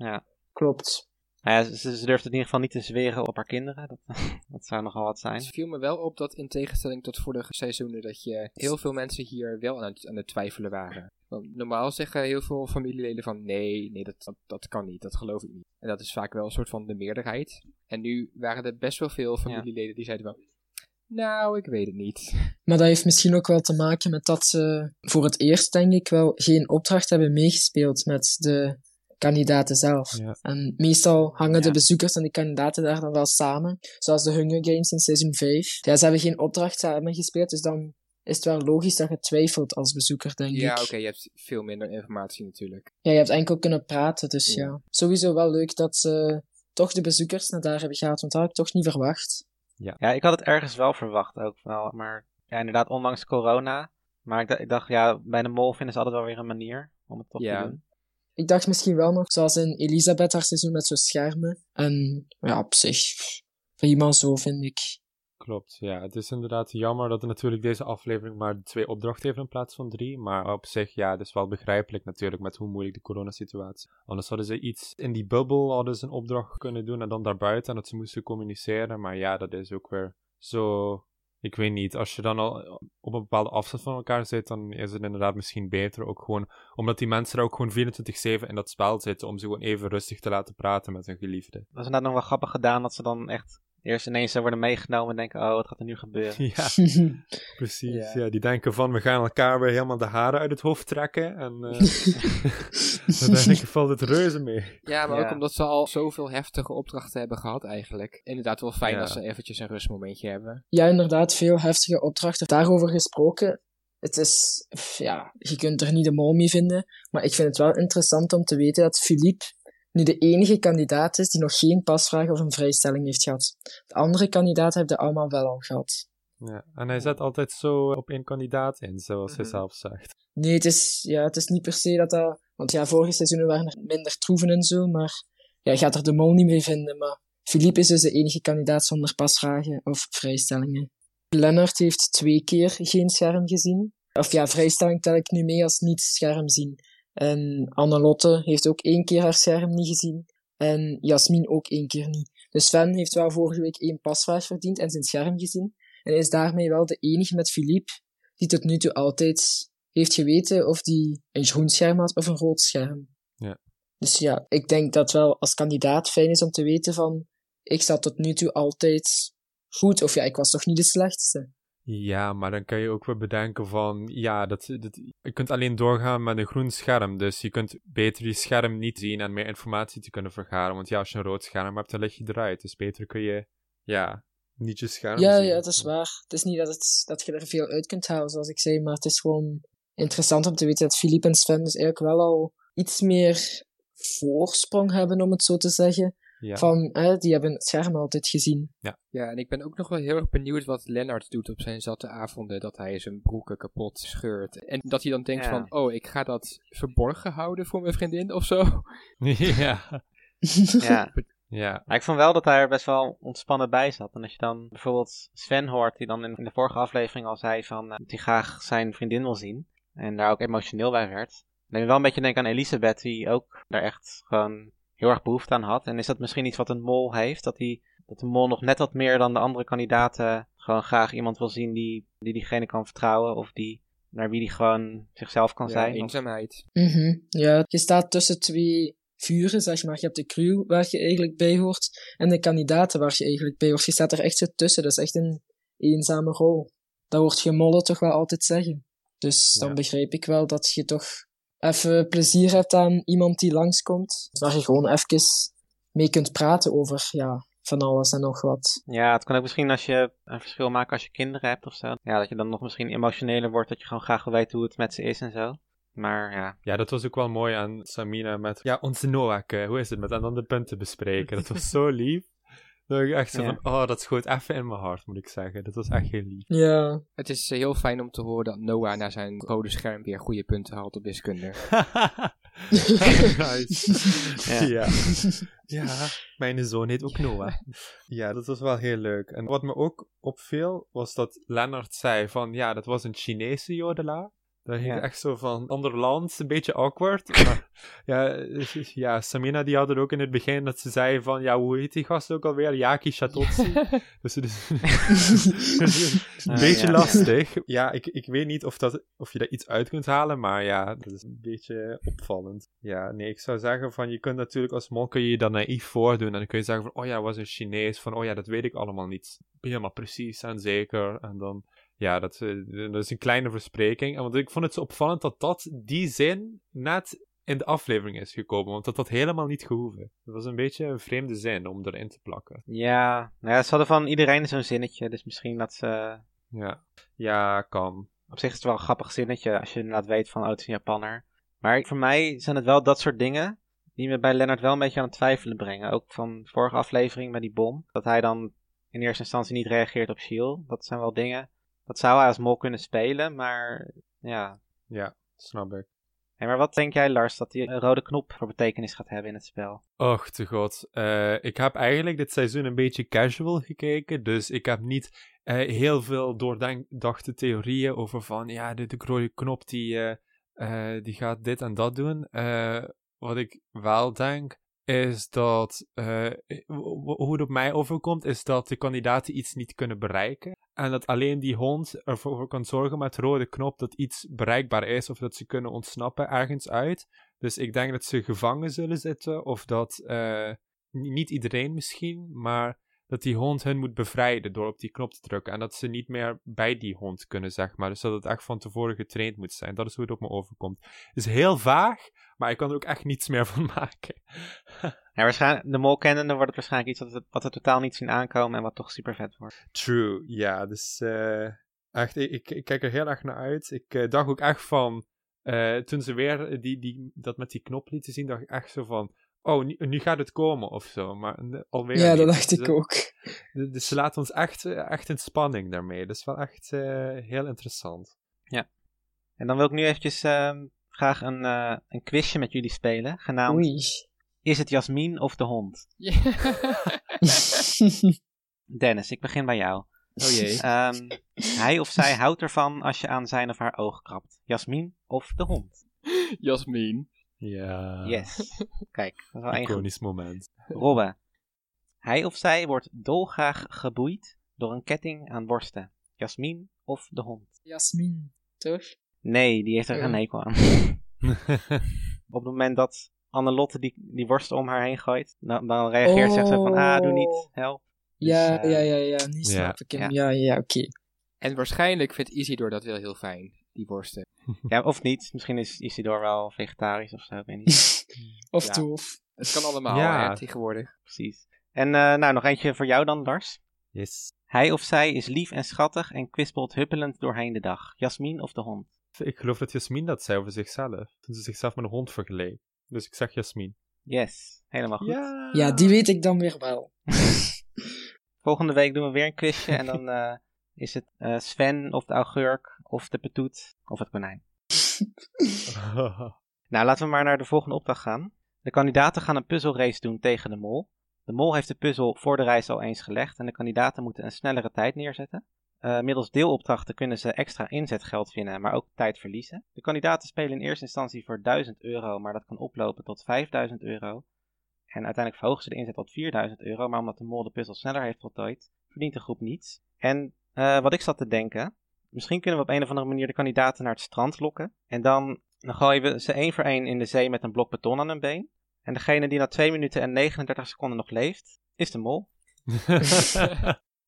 Klopt. Nou ja, ze, ze durft het in ieder geval niet te zweren op haar kinderen. Dat, dat zou nogal wat zijn. Het viel me wel op dat in tegenstelling tot vorige seizoenen, dat je heel veel mensen hier wel aan het, aan het twijfelen waren. Want normaal zeggen heel veel familieleden van, nee, nee, dat, dat, dat kan niet, dat geloof ik niet. En dat is vaak wel een soort van de meerderheid. En nu waren er best wel veel familieleden die zeiden van, nou, ik weet het niet. Maar dat heeft misschien ook wel te maken met dat ze voor het eerst, denk ik, wel geen opdracht hebben meegespeeld met de kandidaten zelf. Ja. En meestal hangen de Ja. bezoekers en de kandidaten daar dan wel samen. Zoals de Hunger Games in seizoen 5. Ja, ze hebben geen opdracht samen gespeeld, dus dan is het wel logisch dat je twijfelt als bezoeker, denk Ja, ik. oké, je hebt veel minder informatie natuurlijk. Ja, je hebt enkel kunnen praten, dus ja. Ja. Sowieso wel leuk dat ze toch de bezoekers naar daar hebben gehaald, want dat had ik toch niet verwacht. Ja, ik had het ergens wel verwacht ook wel. Maar ja, inderdaad, ondanks corona. Maar ik, dacht, ja, bij de mol vinden ze altijd wel weer een manier om het toch Ja. te doen. Ik dacht misschien wel nog, zoals in Elisabeth haar seizoen met zo'n schermen. En ja, op zich, prima zo, vind ik. Klopt, ja. Het is inderdaad jammer dat er natuurlijk deze aflevering maar twee opdrachten heeft in plaats van drie. Maar op zich, ja, het is wel begrijpelijk natuurlijk met hoe moeilijk de coronasituatie. Anders hadden ze iets in die bubbel, hadden ze een opdracht kunnen doen en dan daarbuiten en dat ze moesten communiceren. Maar ja, dat is ook weer zo... Ik weet niet, als je dan al op een bepaalde afstand van elkaar zit, dan is het inderdaad misschien beter ook gewoon, omdat die mensen er ook gewoon 24-7 in dat spel zitten, om ze gewoon even rustig te laten praten met hun geliefde. Dat is inderdaad nog wel grappig gedaan dat ze dan echt eerst ineens worden meegenomen en denken, oh, wat gaat er nu gebeuren? Ja, Precies, Ja. ja. Die denken van, we gaan elkaar weer helemaal de haren uit het hoofd trekken. En eh uiteindelijk valt het reuze mee. Ja, maar Ja. ook omdat ze al zoveel heftige opdrachten hebben gehad eigenlijk. Inderdaad wel fijn Ja. als ze eventjes een rustmomentje hebben. Ja, inderdaad, veel heftige opdrachten. Daarover gesproken, het is, ja, je kunt er niet de mol mee vinden, maar ik vind het wel interessant om te weten dat Philippe nu de enige kandidaat is die nog geen pasvraag of een vrijstelling heeft gehad. De andere kandidaten hebben dat allemaal wel al gehad. Ja. En hij zet altijd zo op één kandidaat in, zoals hij Mhm. zelf zegt. Nee, het is, ja, het is niet per se dat dat, want ja, vorige seizoenen waren er minder troeven en zo, maar ja, je gaat er de mol niet mee vinden, maar Philippe is dus de enige kandidaat zonder pasvragen of vrijstellingen. Lennart heeft twee keer geen scherm gezien. Of ja, vrijstelling tel ik nu mee als niet scherm zien. En Annelotte heeft ook één keer haar scherm niet gezien. En Jasmin ook één keer niet. Dus Sven heeft wel vorige week één pasvraag verdiend en zijn scherm gezien. En is daarmee wel de enige met Philippe die tot nu toe altijd heeft geweten of die een groen scherm had of een rood scherm. Ja. Dus ja, ik denk dat wel als kandidaat fijn is om te weten van, ik zat tot nu toe altijd goed, of ja, ik was toch niet de slechtste. Ja, maar dan kan je ook weer bedenken van, ja, dat, dat, je kunt alleen doorgaan met een groen scherm. Dus je kunt beter je scherm niet zien en meer informatie te kunnen vergaren. Want ja, als je een rood scherm hebt, dan lig je eruit. Dus beter kun je, ja, niet je scherm Ja, zien. ja, dat is waar. Het is niet dat, het, dat je er veel uit kunt halen, zoals ik zei, maar het is gewoon interessant om te weten dat Philippe en Sven dus eigenlijk wel al iets meer voorsprong hebben, om het zo te zeggen. Ja. Van, hè, die hebben het scherm altijd gezien. Ja, en ik ben ook nog wel heel erg benieuwd wat Lennart doet op zijn zatte avonden. Dat hij zijn broeken kapot scheurt. En dat hij dan denkt Ja. van, oh, ik ga dat verborgen houden voor mijn vriendin of zo. ja, Ja. ja. Maar ik vond wel dat hij er best wel ontspannen bij zat. En als je dan bijvoorbeeld Sven hoort, die dan in, in de vorige aflevering al zei van, eh, dat hij graag zijn vriendin wil zien. En daar ook emotioneel bij werd. Dan heb je wel een beetje denken aan Elisabeth, die ook daar echt gewoon heel erg behoefte aan had. En is dat misschien iets wat een mol heeft? Dat, die, dat de mol nog net wat meer dan de andere kandidaten gewoon graag iemand wil zien die, die diegene kan vertrouwen. Of die, naar wie die gewoon zichzelf kan Ja, zijn. Of- eenzaamheid. Mhm. Ja, je staat tussen twee vuren, zeg maar. Je hebt de crew waar je eigenlijk bij hoort en de kandidaten waar je eigenlijk bij hoort. Je staat er echt zo tussen. Dat is echt een eenzame rol. Dat hoort je mollen toch wel altijd zeggen. Dus dan Ja. begrijp ik wel dat je toch even plezier hebt aan iemand die langskomt. Waar je gewoon even mee kunt praten over, ja, van alles en nog wat. Ja, het kan ook misschien als je een verschil maakt als je kinderen hebt of zo. Ja, dat je dan nog misschien emotioneler wordt, dat je gewoon graag wil weten hoe het met ze is en zo. Maar ja, Ja, dat was ook wel mooi aan Samina met, ja, onze Noah, eh, hoe is het met, en dan de punten bespreken. Dat was zo lief. Dat ik echt zo Ja. van, oh, dat schoot even in mijn hart, moet ik zeggen. Dat was echt heel lief. Ja, Het is eh, heel fijn om te horen dat Noah na zijn rode scherm weer goede punten haalt op wiskunde. nice. Ja. ja. ja, mijn zoon heet ook Noah. Ja, dat was wel heel leuk. En wat me ook opviel, was dat Lennart zei van, ja, dat was een Chinese jodelaar. Dat ging Ja. echt zo van ander land, een beetje awkward. Maar, ja, ja, Samina die had het ook in het begin dat ze zei van, ja, hoe heet die gast ook alweer? Yaki Shatotsi. dus het is een Ah, beetje ja. lastig. Ja, ik, ik weet niet of, dat, of je daar iets uit kunt halen, maar ja, dat is een beetje opvallend. Ja, nee, ik zou zeggen van, je kunt natuurlijk als mol kun je je dan naïef voordoen. En dan kun je zeggen van, oh ja, was een Chinees. Van, oh ja, dat weet ik allemaal niet helemaal precies en zeker. En dan, ja, dat, eh, dat is een kleine verspreking. Want ik vond het zo opvallend dat dat, die zin, net in de aflevering is gekomen. Want dat had helemaal niet gehoeven. Dat was een beetje een vreemde zin om erin te plakken. ja, nou ja ze hadden van iedereen zo'n zinnetje. Dus misschien dat ze... Ja, ja kan. Op zich is het wel een grappig zinnetje als je inderdaad weet van, oh, het is een Japanner. Maar voor mij zijn het wel dat soort dingen die me bij Lennart wel een beetje aan het twijfelen brengen. Ook van de vorige aflevering met die bom. Dat hij dan in eerste instantie niet reageert op Shiel. Dat zijn wel dingen. Dat zou hij als mol kunnen spelen, maar ja. Ja, snap ik. Hey, maar wat denk jij, Lars, dat die rode knop voor betekenis gaat hebben in het spel? Och, te god. Eh, ik heb eigenlijk dit seizoen een beetje casual gekeken. Dus ik heb niet eh, heel veel doordachte theorieën over van... Ja, de, de rode knop die, eh, eh, die gaat dit en dat doen. Eh, wat ik wel denk, is dat... eh, w- hoe het op mij overkomt, is dat de kandidaten iets niet kunnen bereiken. En dat alleen die hond ervoor kan zorgen met de rode knop dat iets bereikbaar is. Of dat ze kunnen ontsnappen ergens uit. Dus ik denk dat ze gevangen zullen zitten, of dat eh, ni- niet iedereen misschien, maar dat die hond hen moet bevrijden door op die knop te drukken. En dat ze niet meer bij die hond kunnen, zeg maar. Dus dat het echt van tevoren getraind moet zijn. Dat is hoe het op me overkomt. Het is heel vaag, maar ik kan er ook echt niets meer van maken. Ja, waarschijnlijk, de mol kennende wordt het waarschijnlijk iets wat we, wat we totaal niet zien aankomen en wat toch super vet wordt. True, ja. Dus eh, echt, ik, ik, ik kijk er heel erg naar uit. Ik eh, dacht ook echt van, eh, toen ze weer die, die, dat met die knop lieten zien, dacht ik echt zo van, oh, nu, nu gaat het komen of zo. Maar alweer ja, dat dacht Dus, ik ook. Dus dus ze laten ons echt, eh, echt in spanning daarmee. Dat is wel echt eh, heel interessant. En dan wil ik nu eventjes ehm, graag een, eh, een quizje met jullie spelen, genaamd Oei. Is het Jasmin of de hond? Dennis, ik begin bij jou. oh jee. Ehm, hij of zij houdt ervan als je aan zijn of haar oog krabt. Jasmin of de hond? Jasmin. Ja. Yes. Kijk, dat is wel. Iconisch moment. Robbe. Hij of zij wordt dolgraag geboeid door een ketting aan borsten. Jasmin of de hond? Jasmin, toch? Nee, die heeft er Ja. een hekel aan. Op het moment dat Annelotte die, die worsten om haar heen gooit, dan, dan reageert ze echt zo van, ah, doe niet, help. Dus, ja, eh, ja, ja, ja, ja, snap ik hem. ja. Ja, ja, oké. En waarschijnlijk vindt Isidor dat wel heel fijn, die worsten. Ja, of niet. Misschien is Isidor wel vegetarisch of zo, ik weet niet. Of Ja. Het kan allemaal, Ja. hè, tegenwoordig. Precies. En eh, nou, nog eentje voor jou dan, Lars. Yes. Hij of zij is lief en schattig en kwispelt huppelend doorheen de dag. Jasmin of de hond? Ik geloof dat Jasmin dat zei over zichzelf. Toen ze zichzelf met een hond vergeleek. Dus ik zeg Jasmin. Yes, helemaal goed. Ja. Ja, die weet ik dan weer wel. Volgende week doen we weer een quizje en dan eh, is het eh, Sven of de augurk of de petoet of het konijn. Nou, laten we maar naar de volgende opdracht gaan. De kandidaten gaan een puzzelrace doen tegen de mol. De mol heeft de puzzel voor de reis al eens gelegd en de kandidaten moeten een snellere tijd neerzetten. Eh, middels deelopdrachten kunnen ze extra inzetgeld winnen, maar ook tijd verliezen. De kandidaten spelen in eerste instantie voor 1000 euro, maar dat kan oplopen tot 5000 euro. En uiteindelijk verhogen ze de inzet tot 4000 euro, maar omdat de mol de puzzel sneller heeft voltooid, verdient de groep niets. En eh, wat ik zat te denken, misschien kunnen we op een of andere manier de kandidaten naar het strand lokken. En dan, dan gooien we ze één voor één in de zee met een blok beton aan hun been. En degene die na 2 minuten en 39 seconden nog leeft, is de mol.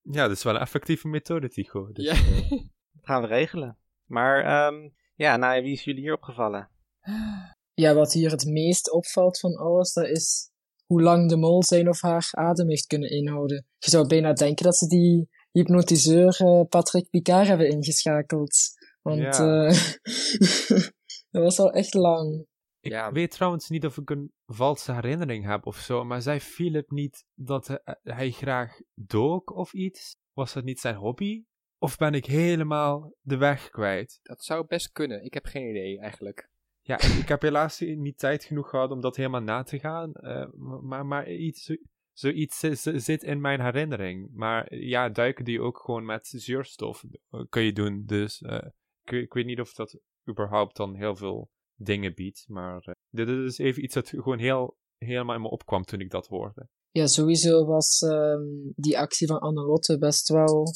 ja, dat is wel een effectieve methode, Tycho. Dus, Ja. eh, Dat gaan we regelen. Maar ehm, ja, nou, wie is jullie hier opgevallen? Ja, wat hier het meest opvalt van alles, dat is hoe lang de mol zijn of haar adem heeft kunnen inhouden. Je zou bijna denken dat ze die hypnotiseur eh, Patrick Picard hebben ingeschakeld. Want Ja. eh, dat was al echt lang. Ik Ja. weet trouwens niet of ik een valse herinnering heb of zo, maar zei Philip niet dat hij, hij graag dook of iets? Was dat niet zijn hobby? Of ben ik helemaal de weg kwijt? Dat zou best kunnen. Ik heb geen idee, eigenlijk. Ja, ik, heb helaas niet tijd genoeg gehad om dat helemaal na te gaan, eh, maar, maar iets, zoiets zi- zi- zit in mijn herinnering. Maar ja, duiken die ook gewoon met zuurstof eh, kun je doen, dus eh, ik, weet- ik weet niet of dat überhaupt dan heel veel dingen biedt, maar eh, dit is even iets dat gewoon heel, helemaal in me opkwam toen ik dat hoorde. Ja, sowieso was ehm, die actie van Annelotte best wel,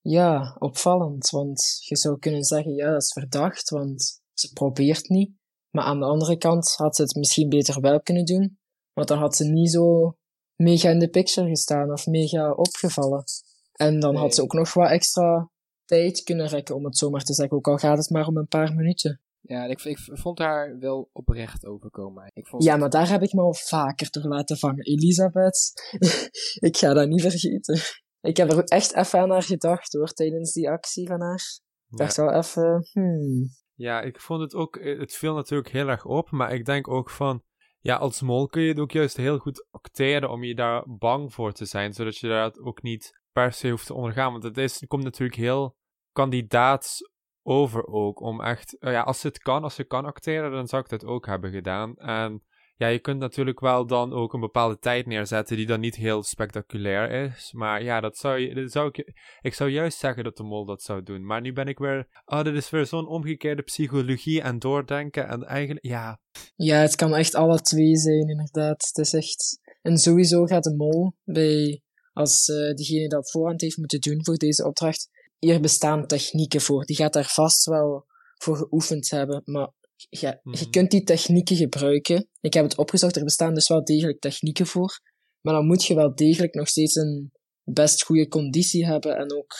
ja, opvallend. Want je zou kunnen zeggen, ja, dat is verdacht, want ze probeert niet. Maar aan de andere kant had ze het misschien beter wel kunnen doen. Want dan had ze niet zo mega in de picture gestaan of mega opgevallen. En dan had ze ook nog wat extra tijd kunnen rekken, om het zo maar te zeggen. Ook al gaat het maar om een paar minuten. Ja, ik, ik vond haar wel oprecht overkomen. Ik vond Ja, maar daar heb ik me al vaker door laten vangen. Elisabeth, ik ga dat niet vergeten. Ik heb er ook echt even aan haar gedacht hoor, tijdens die actie van haar. Ik dacht wel even, hmm. Ja, ik vond het ook, eh, het viel natuurlijk heel erg op, maar ik denk ook van, ja, als mol kun je het ook juist heel goed acteren om je daar bang voor te zijn, zodat je dat ook niet per se hoeft te ondergaan. Want het, is, komt natuurlijk heel kandidaats over ook, om echt, eh, ja, als het kan, als ze kan acteren, dan zou ik dat ook hebben gedaan. En ja, je kunt natuurlijk wel dan ook een bepaalde tijd neerzetten die dan niet heel spectaculair is, maar ja, dat zou je, dat zou ik, ik zou juist zeggen dat de mol dat zou doen, maar nu ben ik weer Oh, dit is weer zo'n omgekeerde psychologie en doordenken. En eigenlijk, ja. Ja, het kan echt alle twee zijn, inderdaad. Het is echt... En sowieso gaat de mol bij, als eh diegene dat voorhand heeft moeten doen voor deze opdracht, hier bestaan technieken voor. Die gaat daar vast wel voor geoefend hebben, maar ja, je Mhm. kunt die technieken gebruiken. Ik heb het opgezocht, er bestaan dus wel degelijk technieken voor. Maar dan moet je wel degelijk nog steeds een best goede conditie hebben en ook,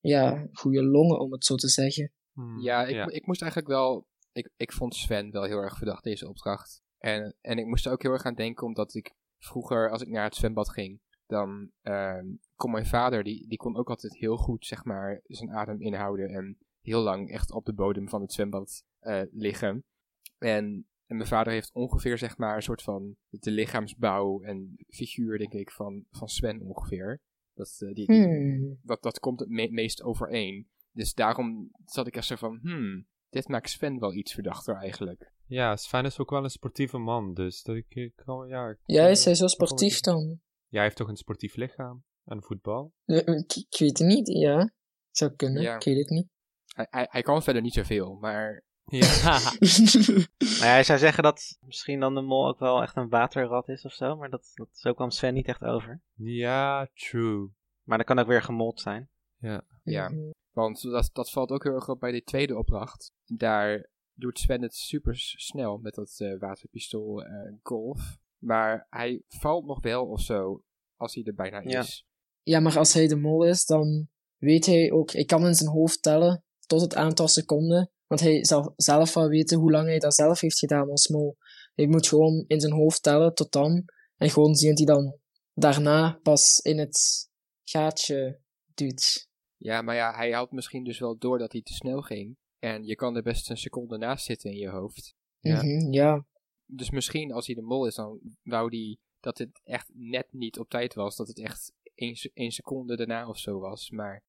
ja, goede longen, om het zo te zeggen. hmm, Ja, ik, ik moest eigenlijk wel. Ik, ik vond Sven wel heel erg verdacht, deze opdracht. En, en ik moest er ook heel erg aan denken, omdat ik vroeger, als ik naar het zwembad ging, dan ehm, kon mijn vader, die, die kon ook altijd heel goed, zeg maar, zijn adem inhouden en heel lang echt op de bodem van het zwembad liggen. En, en mijn vader heeft ongeveer, zeg maar, een soort van de lichaamsbouw en figuur, denk ik, van, van Sven ongeveer. Dat, eh, die, die- Hmm. dat, dat komt het me- meest overeen. Dus daarom zat ik echt zo van, hmm, dit maakt Sven wel iets verdachter eigenlijk. Ja, Sven is ook wel een sportieve man. Dus dat ik, ik kan, ja. ik- Ja, is hij eh, zo sportief ik- dan? Ja, hij heeft toch een sportief lichaam. En voetbal. Eh, Ik, ik weet het niet, ja. Zou kunnen, Ja. ik weet het niet. Hij, hij, hij kan verder niet zoveel, maar Ja. Nou ja, je zou zeggen dat misschien dan de mol ook wel echt een waterrat is of zo, maar dat, dat, zo kwam Sven niet echt over. ja, true. Maar dat kan ook weer gemold zijn. Ja, Mhm. want dat, dat valt ook heel erg op bij die tweede opdracht. Daar doet Sven het super snel met dat eh, waterpistool eh, golf. Maar hij valt nog wel of zo als hij er bijna Ja. is. Ja, maar als hij de mol is, dan weet hij ook, hij kan in zijn hoofd tellen tot het aantal seconden. Want hij zal zelf wel weten hoe lang hij dat zelf heeft gedaan als mol. Hij moet gewoon in zijn hoofd tellen tot dan. En gewoon zien dat hij dan daarna pas in het gaatje doet. Ja, maar ja, hij had misschien dus wel door dat hij te snel ging. En je kan er best een seconde naast zitten in je hoofd. Ja. Mhm, ja. Dus misschien als hij de mol is, dan wou hij dat het echt net niet op tijd was. Dat het echt één seconde daarna of zo was. Maar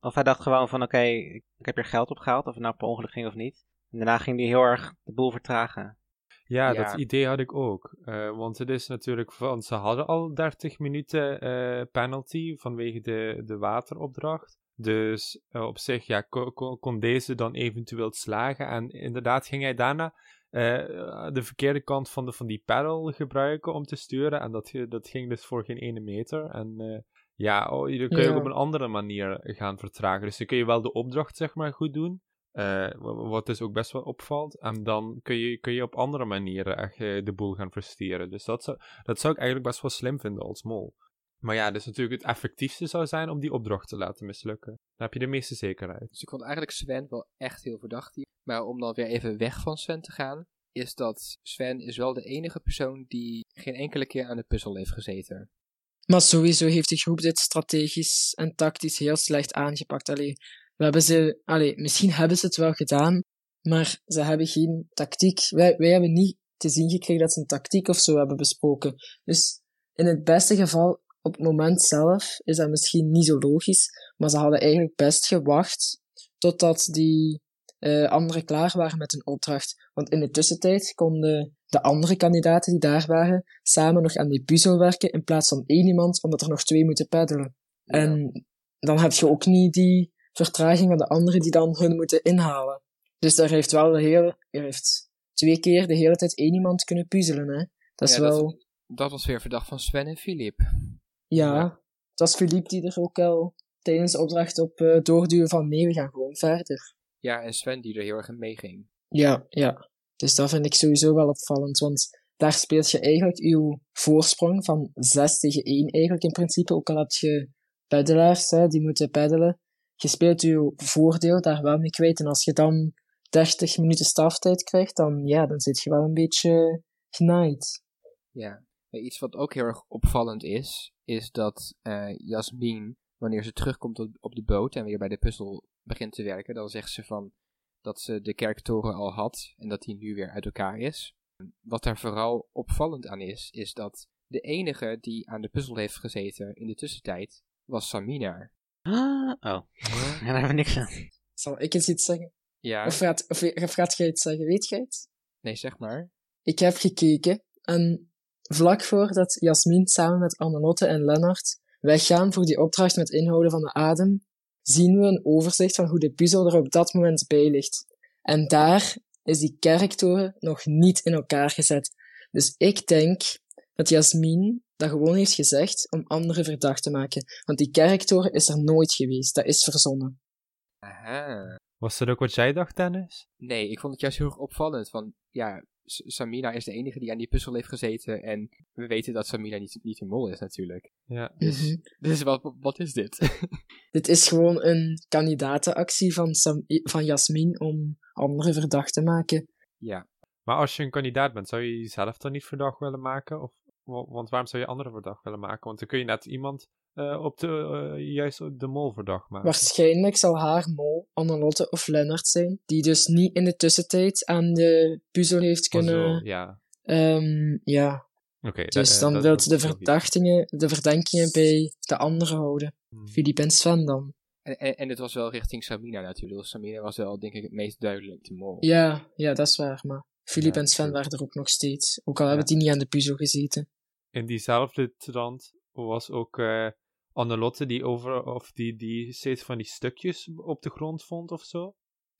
Of hij dacht gewoon van, oké, ik, ik heb hier geld opgehaald, of het nou per ongeluk ging of niet. En daarna ging hij heel erg de boel vertragen. Ja, Ja. dat idee had ik ook. Eh, want het is natuurlijk van, ze hadden al 30 minuten eh, penalty vanwege de, de wateropdracht. Dus eh, op zich ja, ko- ko- kon deze dan eventueel slagen. En inderdaad ging hij daarna eh, de verkeerde kant van, de, van die paddle gebruiken om te sturen. En dat, dat ging dus voor geen ene meter. En eh, ja, oh, dan kun je Ja. ook op een andere manier gaan vertragen. Dus dan kun je wel de opdracht zeg maar goed doen. Eh, wa- wat dus ook best wel opvalt. En dan kun je, kun je op andere manieren echt eh, de boel gaan verstieren. Dus dat zou, dat zou ik eigenlijk best wel slim vinden als mol. Maar ja, dus natuurlijk het effectiefste zou zijn om die opdracht te laten mislukken. Dan heb je de meeste zekerheid. Dus ik vond eigenlijk Sven wel echt heel verdacht hier. Maar om dan weer even weg van Sven te gaan, is dat Sven is wel de enige persoon die geen enkele keer aan de puzzel heeft gezeten. Maar sowieso heeft de groep dit strategisch en tactisch heel slecht aangepakt. Allee, we hebben ze, allee, misschien hebben ze het wel gedaan, maar ze hebben geen tactiek. Wij, wij hebben niet te zien gekregen dat ze een tactiek of zo hebben besproken. Dus in het beste geval, op het moment zelf, is dat misschien niet zo logisch, maar ze hadden eigenlijk best gewacht totdat die eh anderen klaar waren met hun opdracht. Want in de tussentijd konden de andere kandidaten die daar waren samen nog aan die puzzel werken in plaats van één iemand, omdat er nog twee moeten peddelen. En dan heb je ook niet die vertraging van de anderen die dan hun moeten inhalen. Dus daar heeft wel de hele, er heeft twee keer de hele tijd één iemand kunnen puzzelen, hè. Dat is Ja, dat- wel, Dat was weer verdacht van Sven en Filip. ja. Het was Philippe die er ook al tijdens de opdracht op eh, doorduwen van nee, we gaan gewoon verder. Ja, en Sven die er heel erg in meeging. Ja, ja. Dus dat vind ik sowieso wel opvallend, want daar speelt je eigenlijk uw voorsprong van 6 tegen 1 eigenlijk in principe, ook al heb je peddelaars, hè, die moeten peddelen. Je speelt uw voordeel daar wel mee kwijt, en als je dan 30 minuten straftijd krijgt, dan, ja, dan zit je wel een beetje genaaid. Ja. Iets wat ook heel erg opvallend is, is dat eh Jasmin, wanneer ze terugkomt op de boot en weer bij de puzzel begint te werken, dan zegt ze van dat ze de kerktoren al had en dat die nu weer uit elkaar is. Wat daar vooral opvallend aan is, is dat de enige die aan de puzzel heeft gezeten in de tussentijd, was Samina. Oh, ja, daar hebben we niks aan. Zal ik eens iets zeggen? Ja, Of gaat, of, of gaat jij iets zeggen? Weet jij het? nee, zeg maar. Ik heb gekeken en vlak voordat Jasmin samen met Annelotte en Lennart weggaan voor die opdracht met inhouden van de adem, zien we een overzicht van hoe de puzzel er op dat moment bij ligt. En daar is die kerktoren nog niet in elkaar gezet. Dus ik denk dat Jasmin dat gewoon heeft gezegd om anderen verdacht te maken. Want die kerktoren is er nooit geweest. Dat is verzonnen. Aha. Was dat ook wat jij dacht, Dennis? Nee, ik vond het juist heel erg opvallend. Van ja, Samina is de enige die aan die puzzel heeft gezeten. En we weten dat Samina niet, niet een mol is, natuurlijk. Ja. Dus, Mhm. dus wat, wat is dit? Dit is gewoon een kandidatenactie van, Sam van Jasmin om anderen verdacht te maken. ja, Maar als je een kandidaat bent, zou je jezelf dan niet verdacht willen maken? Of, wa- want waarom zou je anderen verdacht willen maken? Want dan kun je net iemand eh, op de, eh, juist op de mol verdacht maken. Waarschijnlijk zal haar mol Annelotte of Lennart zijn, die dus niet in de tussentijd aan de puzzel heeft Oh, zo, kunnen... ja. Ehm, ja, Oké. dus dat- eh, dan dat- wilt dat de verdachtingen, de verdenkingen bij de anderen houden. Hmm. Philippe en Sven dan. en, en, en het was wel richting Samina natuurlijk. Dus Samina was wel, denk ik, het meest duidelijk de mol. Ja, ja, dat is waar, maar Philippe Ja, en Sven waren er ook nog steeds. Ook al hebben die niet aan de puzzel gezeten. In diezelfde trant was ook eh Annelotte die over, of die, die steeds van die stukjes op de grond vond of zo.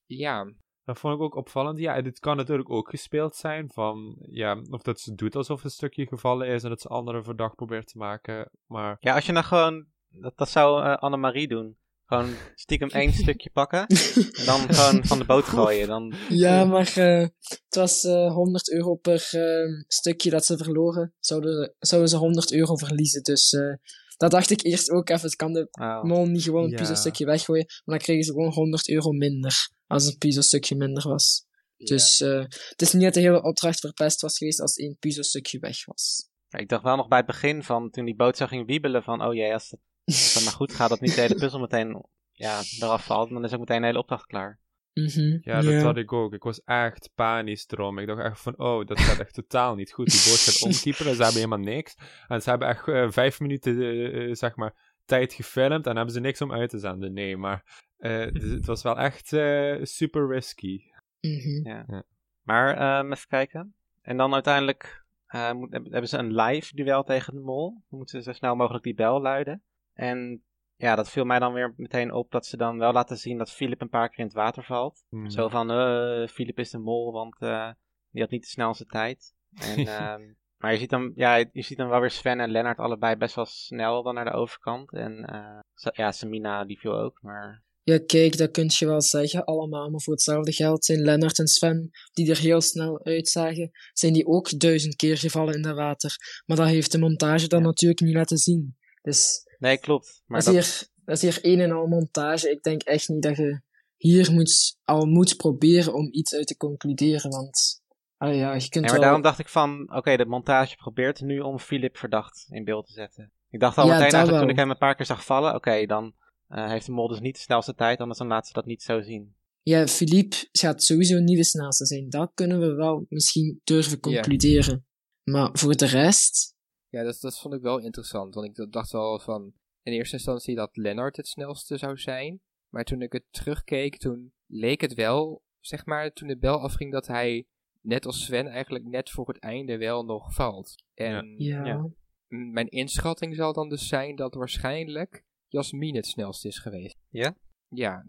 Ja, Dat vond ik ook opvallend. Ja, dit kan natuurlijk ook gespeeld zijn van, ja, of dat ze doet alsof het stukje gevallen is en dat ze anderen verdacht probeert te maken. Maar Ja, als je nou gewoon, dat, dat zou eh, Annemarie doen. Gewoon stiekem één stukje pakken en dan gewoon van de boot gooien. Dan, Ja, maar eh, het was eh 100 euro per eh, stukje dat ze verloren. Zouden, zouden ze 100 euro verliezen. Dus eh dat dacht ik eerst ook even. Het kan de oh. mol niet gewoon een Ja. puzzelstukje weggooien. Maar dan kregen ze gewoon 100 euro minder. Als een puzzelstukje minder was. Dus eh het is niet dat de hele opdracht verpest was geweest als één puzzelstukje weg was. Ik dacht wel nog bij het begin van toen die boot zo ging wiebelen van oh jee, als het, als maar goed gaat dat niet de hele puzzel meteen ja, eraf valt, dan is ook meteen de hele opdracht klaar. Mhm, ja, dat had ik ook. Ik was echt panisch erom. Ik dacht echt van, oh, dat gaat echt totaal niet goed. Die boot gaat omkieperen, ze hebben helemaal niks. En ze hebben echt eh, vijf minuten, eh, eh, zeg maar, tijd gefilmd en hebben ze niks om uit te zenden. Nee, maar dus het was wel echt eh, super risky. Mhm. Maar ehm, even kijken. En dan uiteindelijk eh, moet, hebben ze een live duel tegen de mol. Dan moeten ze zo snel mogelijk die bel luiden. En ja, dat viel mij dan weer meteen op dat ze dan wel laten zien dat Philip een paar keer in het water valt. Hmm. Zo van, eh Philip is de mol, want eh, die had niet de snelste tijd. En, ehm, maar je ziet, dan, ja, je ziet dan wel weer Sven en Lennart allebei best wel snel dan naar de overkant. En eh, ja, Samina die viel ook, maar... Ja, kijk, dat kun je wel zeggen allemaal, maar voor hetzelfde geld zijn Lennart en Sven, die er heel snel uitzagen, zijn die ook duizend keer gevallen in dat water. Maar dat heeft de montage dan Ja. natuurlijk niet laten zien. Dus Nee, klopt. Maar dat, dat, is hier, dat is hier een en al montage. Ik denk echt niet dat je hier moet, al moet proberen om iets uit te concluderen, want ah ja, je kunt Nee, maar wel... daarom dacht ik van, oké, de montage probeert nu om Philip verdacht in beeld te zetten. Ik dacht al Ja, meteen eigenlijk toen ik hem een paar keer zag vallen, oké, dan eh, heeft de mol dus niet de snelste tijd, anders dan laat ze dat niet zo zien. Ja, Philippe gaat sowieso niet de snelste zijn. Dat kunnen we wel misschien durven concluderen. Maar voor de rest... Ja, dat, dat vond ik wel interessant. Want ik dacht wel van in eerste instantie dat Lennart het snelste zou zijn. Maar toen ik het terugkeek, toen leek het wel, zeg maar, toen de bel afging, dat hij net als Sven eigenlijk net voor het einde wel nog valt. En Ja. Mijn inschatting zal dan dus zijn dat waarschijnlijk Jasmin het snelst is geweest. Ja? Ja,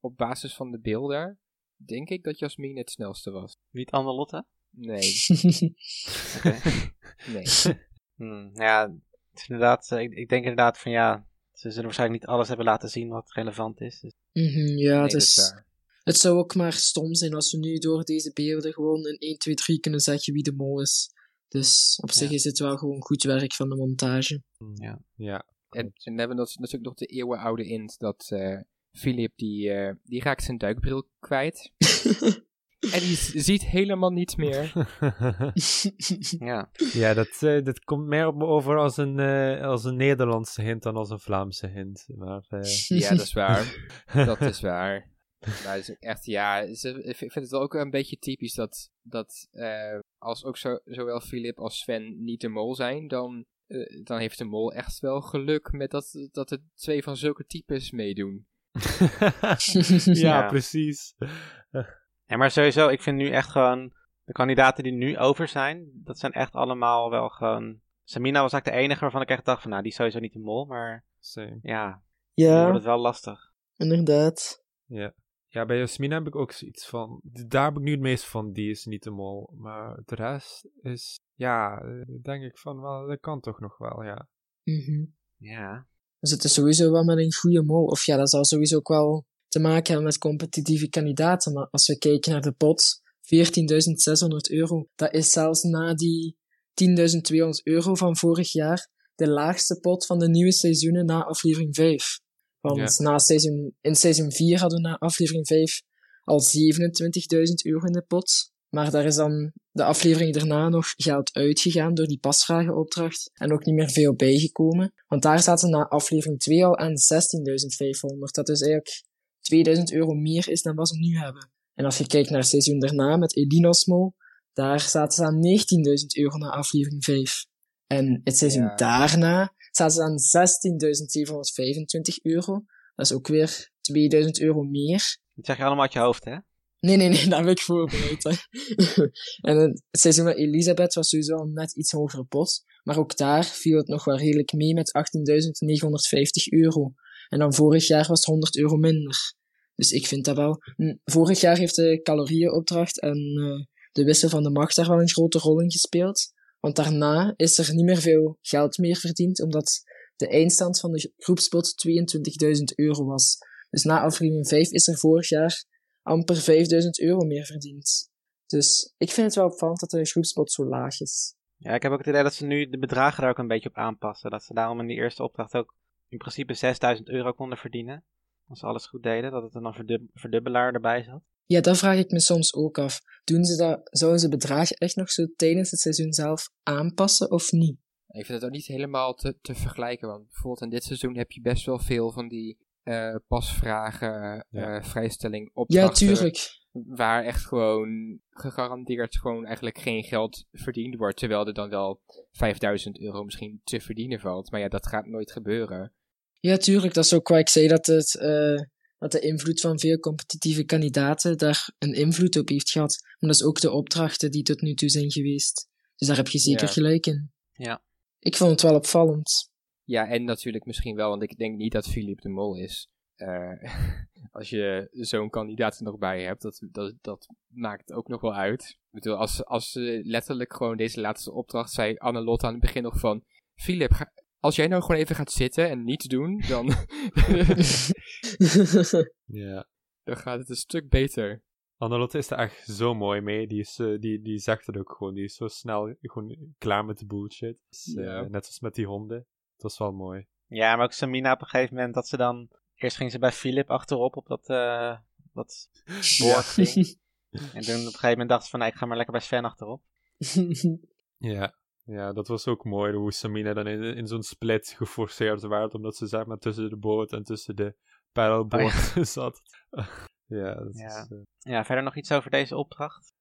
op basis van de beelden denk ik dat Jasmin het snelste was. Niet Anne-Lotte? Nee, Oké. nee. Hmm, ja, het is inderdaad, eh, ik, ik denk inderdaad van ja, ze zullen waarschijnlijk niet alles hebben laten zien wat relevant is. Dus, Mhm, ja, nee, het, is waar. het zou ook maar stom zijn als we nu door deze beelden gewoon in 1, 2, 3 kunnen zeggen wie de mol is. Dus op zich Ja. is het wel gewoon goed werk van de montage. ja. Ja. En, en dan hebben we dat- natuurlijk nog de eeuwenoude int dat eh Philip die, eh, die raakt zijn duikbril kwijt. en die ziet helemaal niets meer. ja. ja, dat, eh, dat komt meer op me over als een, eh, als een Nederlandse hint dan als een Vlaamse hint. Maar, eh, ja, dat is waar. Dat is waar. Maar het is echt, ja, ze- ik vind het wel ook een beetje typisch dat, dat eh, als ook zo, zowel Philip als Sven niet de mol zijn, dan, eh, dan heeft de mol echt wel geluk met dat, dat er twee van zulke types meedoen. ja, Ja. precies. Ja, maar sowieso, ik vind nu echt gewoon, de kandidaten die nu over zijn, dat zijn echt allemaal wel gewoon... Samina was eigenlijk de enige waarvan ik echt dacht van, nou, die is sowieso niet de mol, maar Same. ja, nu wordt ja, het wel lastig. inderdaad. Ja. Ja, bij Jasmina heb ik ook zoiets van. Daar heb ik nu het meest van, die is niet de mol. Maar de rest is. Ja, eh, denk ik van wel, dat kan toch nog wel, ja. Mhm. Ja. We zitten sowieso wel met een goede mol. Of ja, dat zal sowieso ook wel te maken hebben met competitieve kandidaten. Maar als we kijken naar de pot, 14.600 euro, dat is zelfs na die 10.200 euro van vorig jaar de laagste pot van de nieuwe seizoenen na aflevering 5. Want na seizoen, in seizoen 4 hadden we na aflevering 5 al 27.000 euro in de pot. Maar daar is dan de aflevering daarna nog geld uitgegaan door die pasvragenopdracht. En ook niet meer veel bijgekomen. Want daar zaten na aflevering 2 al aan 16.500. Dat dus eigenlijk 2000 euro meer is dan wat ze nu hebben. En als je kijkt naar het seizoen daarna met Elina Smol, daar zaten ze aan 19.000 euro na aflevering 5. En het seizoen Ja. daarna zaten ze aan 16.725 euro. Dat is ook weer 2000 euro meer. Dat zeg je allemaal uit je hoofd, hè? Nee, nee, nee, dat heb ik voorbereid. En het seizoen met Elisabeth was sowieso al net iets hogere pot. Maar ook daar viel het nog wel redelijk mee met 18.950 euro. En dan vorig jaar was het 100 euro minder. Dus ik vind dat wel. Vorig jaar heeft de calorieënopdracht en eh, de wissel van de macht daar wel een grote rol in gespeeld. Want daarna is er niet meer veel geld meer verdiend, omdat de eindstand van de groepspot 22.000 euro was. Dus na aflevering 5 is er vorig jaar amper 5000 euro meer verdiend. Dus ik vind het wel opvallend dat de groepspot zo laag is. Ja, ik heb ook het idee dat ze nu de bedragen daar ook een beetje op aanpassen. Dat ze daarom in die eerste opdracht ook in principe 6000 euro konden verdienen. Als ze alles goed deden, dat het er dan verdub verdubbelaar erbij zat. Ja, dat vraag ik me soms ook af. Doen ze dat, zouden ze bedragen echt nog zo tijdens het seizoen zelf aanpassen of niet? Ik vind het ook niet helemaal te, te vergelijken, want bijvoorbeeld in dit seizoen heb je best wel veel van die eh, pasvragen, Ja. eh, vrijstelling, Ja, opdrachten. tuurlijk. Waar echt gewoon gegarandeerd gewoon eigenlijk geen geld verdiend wordt. Terwijl er dan wel 5000 euro misschien te verdienen valt. Maar ja, dat gaat nooit gebeuren. Ja, tuurlijk. Dat is ook waar ik zei dat, het, eh, dat de invloed van veel competitieve kandidaten daar een invloed op heeft gehad. Maar dat is ook de opdrachten die tot nu toe zijn geweest. Dus daar heb je zeker Ja. gelijk in. Ja. Ik vond het wel opvallend. Ja, en natuurlijk misschien wel, want ik denk niet dat Philippe de Mol is. Eh, als je zo'n kandidaat er nog bij hebt, dat, dat, dat maakt ook nog wel uit. Ik bedoel, als, als ze letterlijk gewoon deze laatste opdracht zei Annelotte aan het begin nog van... Philip, ga- als jij nou gewoon even gaat zitten en niets doen, dan, Ja. dan gaat het een stuk beter. Annelotte is er echt zo mooi mee. Die, is, eh, die, die zegt het ook gewoon. Die is zo snel gewoon klaar met de bullshit. Dus, eh, Ja. net als met die honden. Dat is wel mooi. Ja, maar ook Samina op een gegeven moment dat ze dan... Eerst ging ze bij Philip achterop op dat, eh dat ding. En toen op een gegeven moment dacht ze van, nee, ik ga maar lekker bij Sven achterop. Ja. Ja, dat was ook mooi. Hoe Samina dan in, in zo'n split geforceerd werd. Omdat ze zeg maar tussen de boot en tussen de paddleboard zat. ja, dat Ja. is... eh, Ja, verder nog iets over deze opdracht?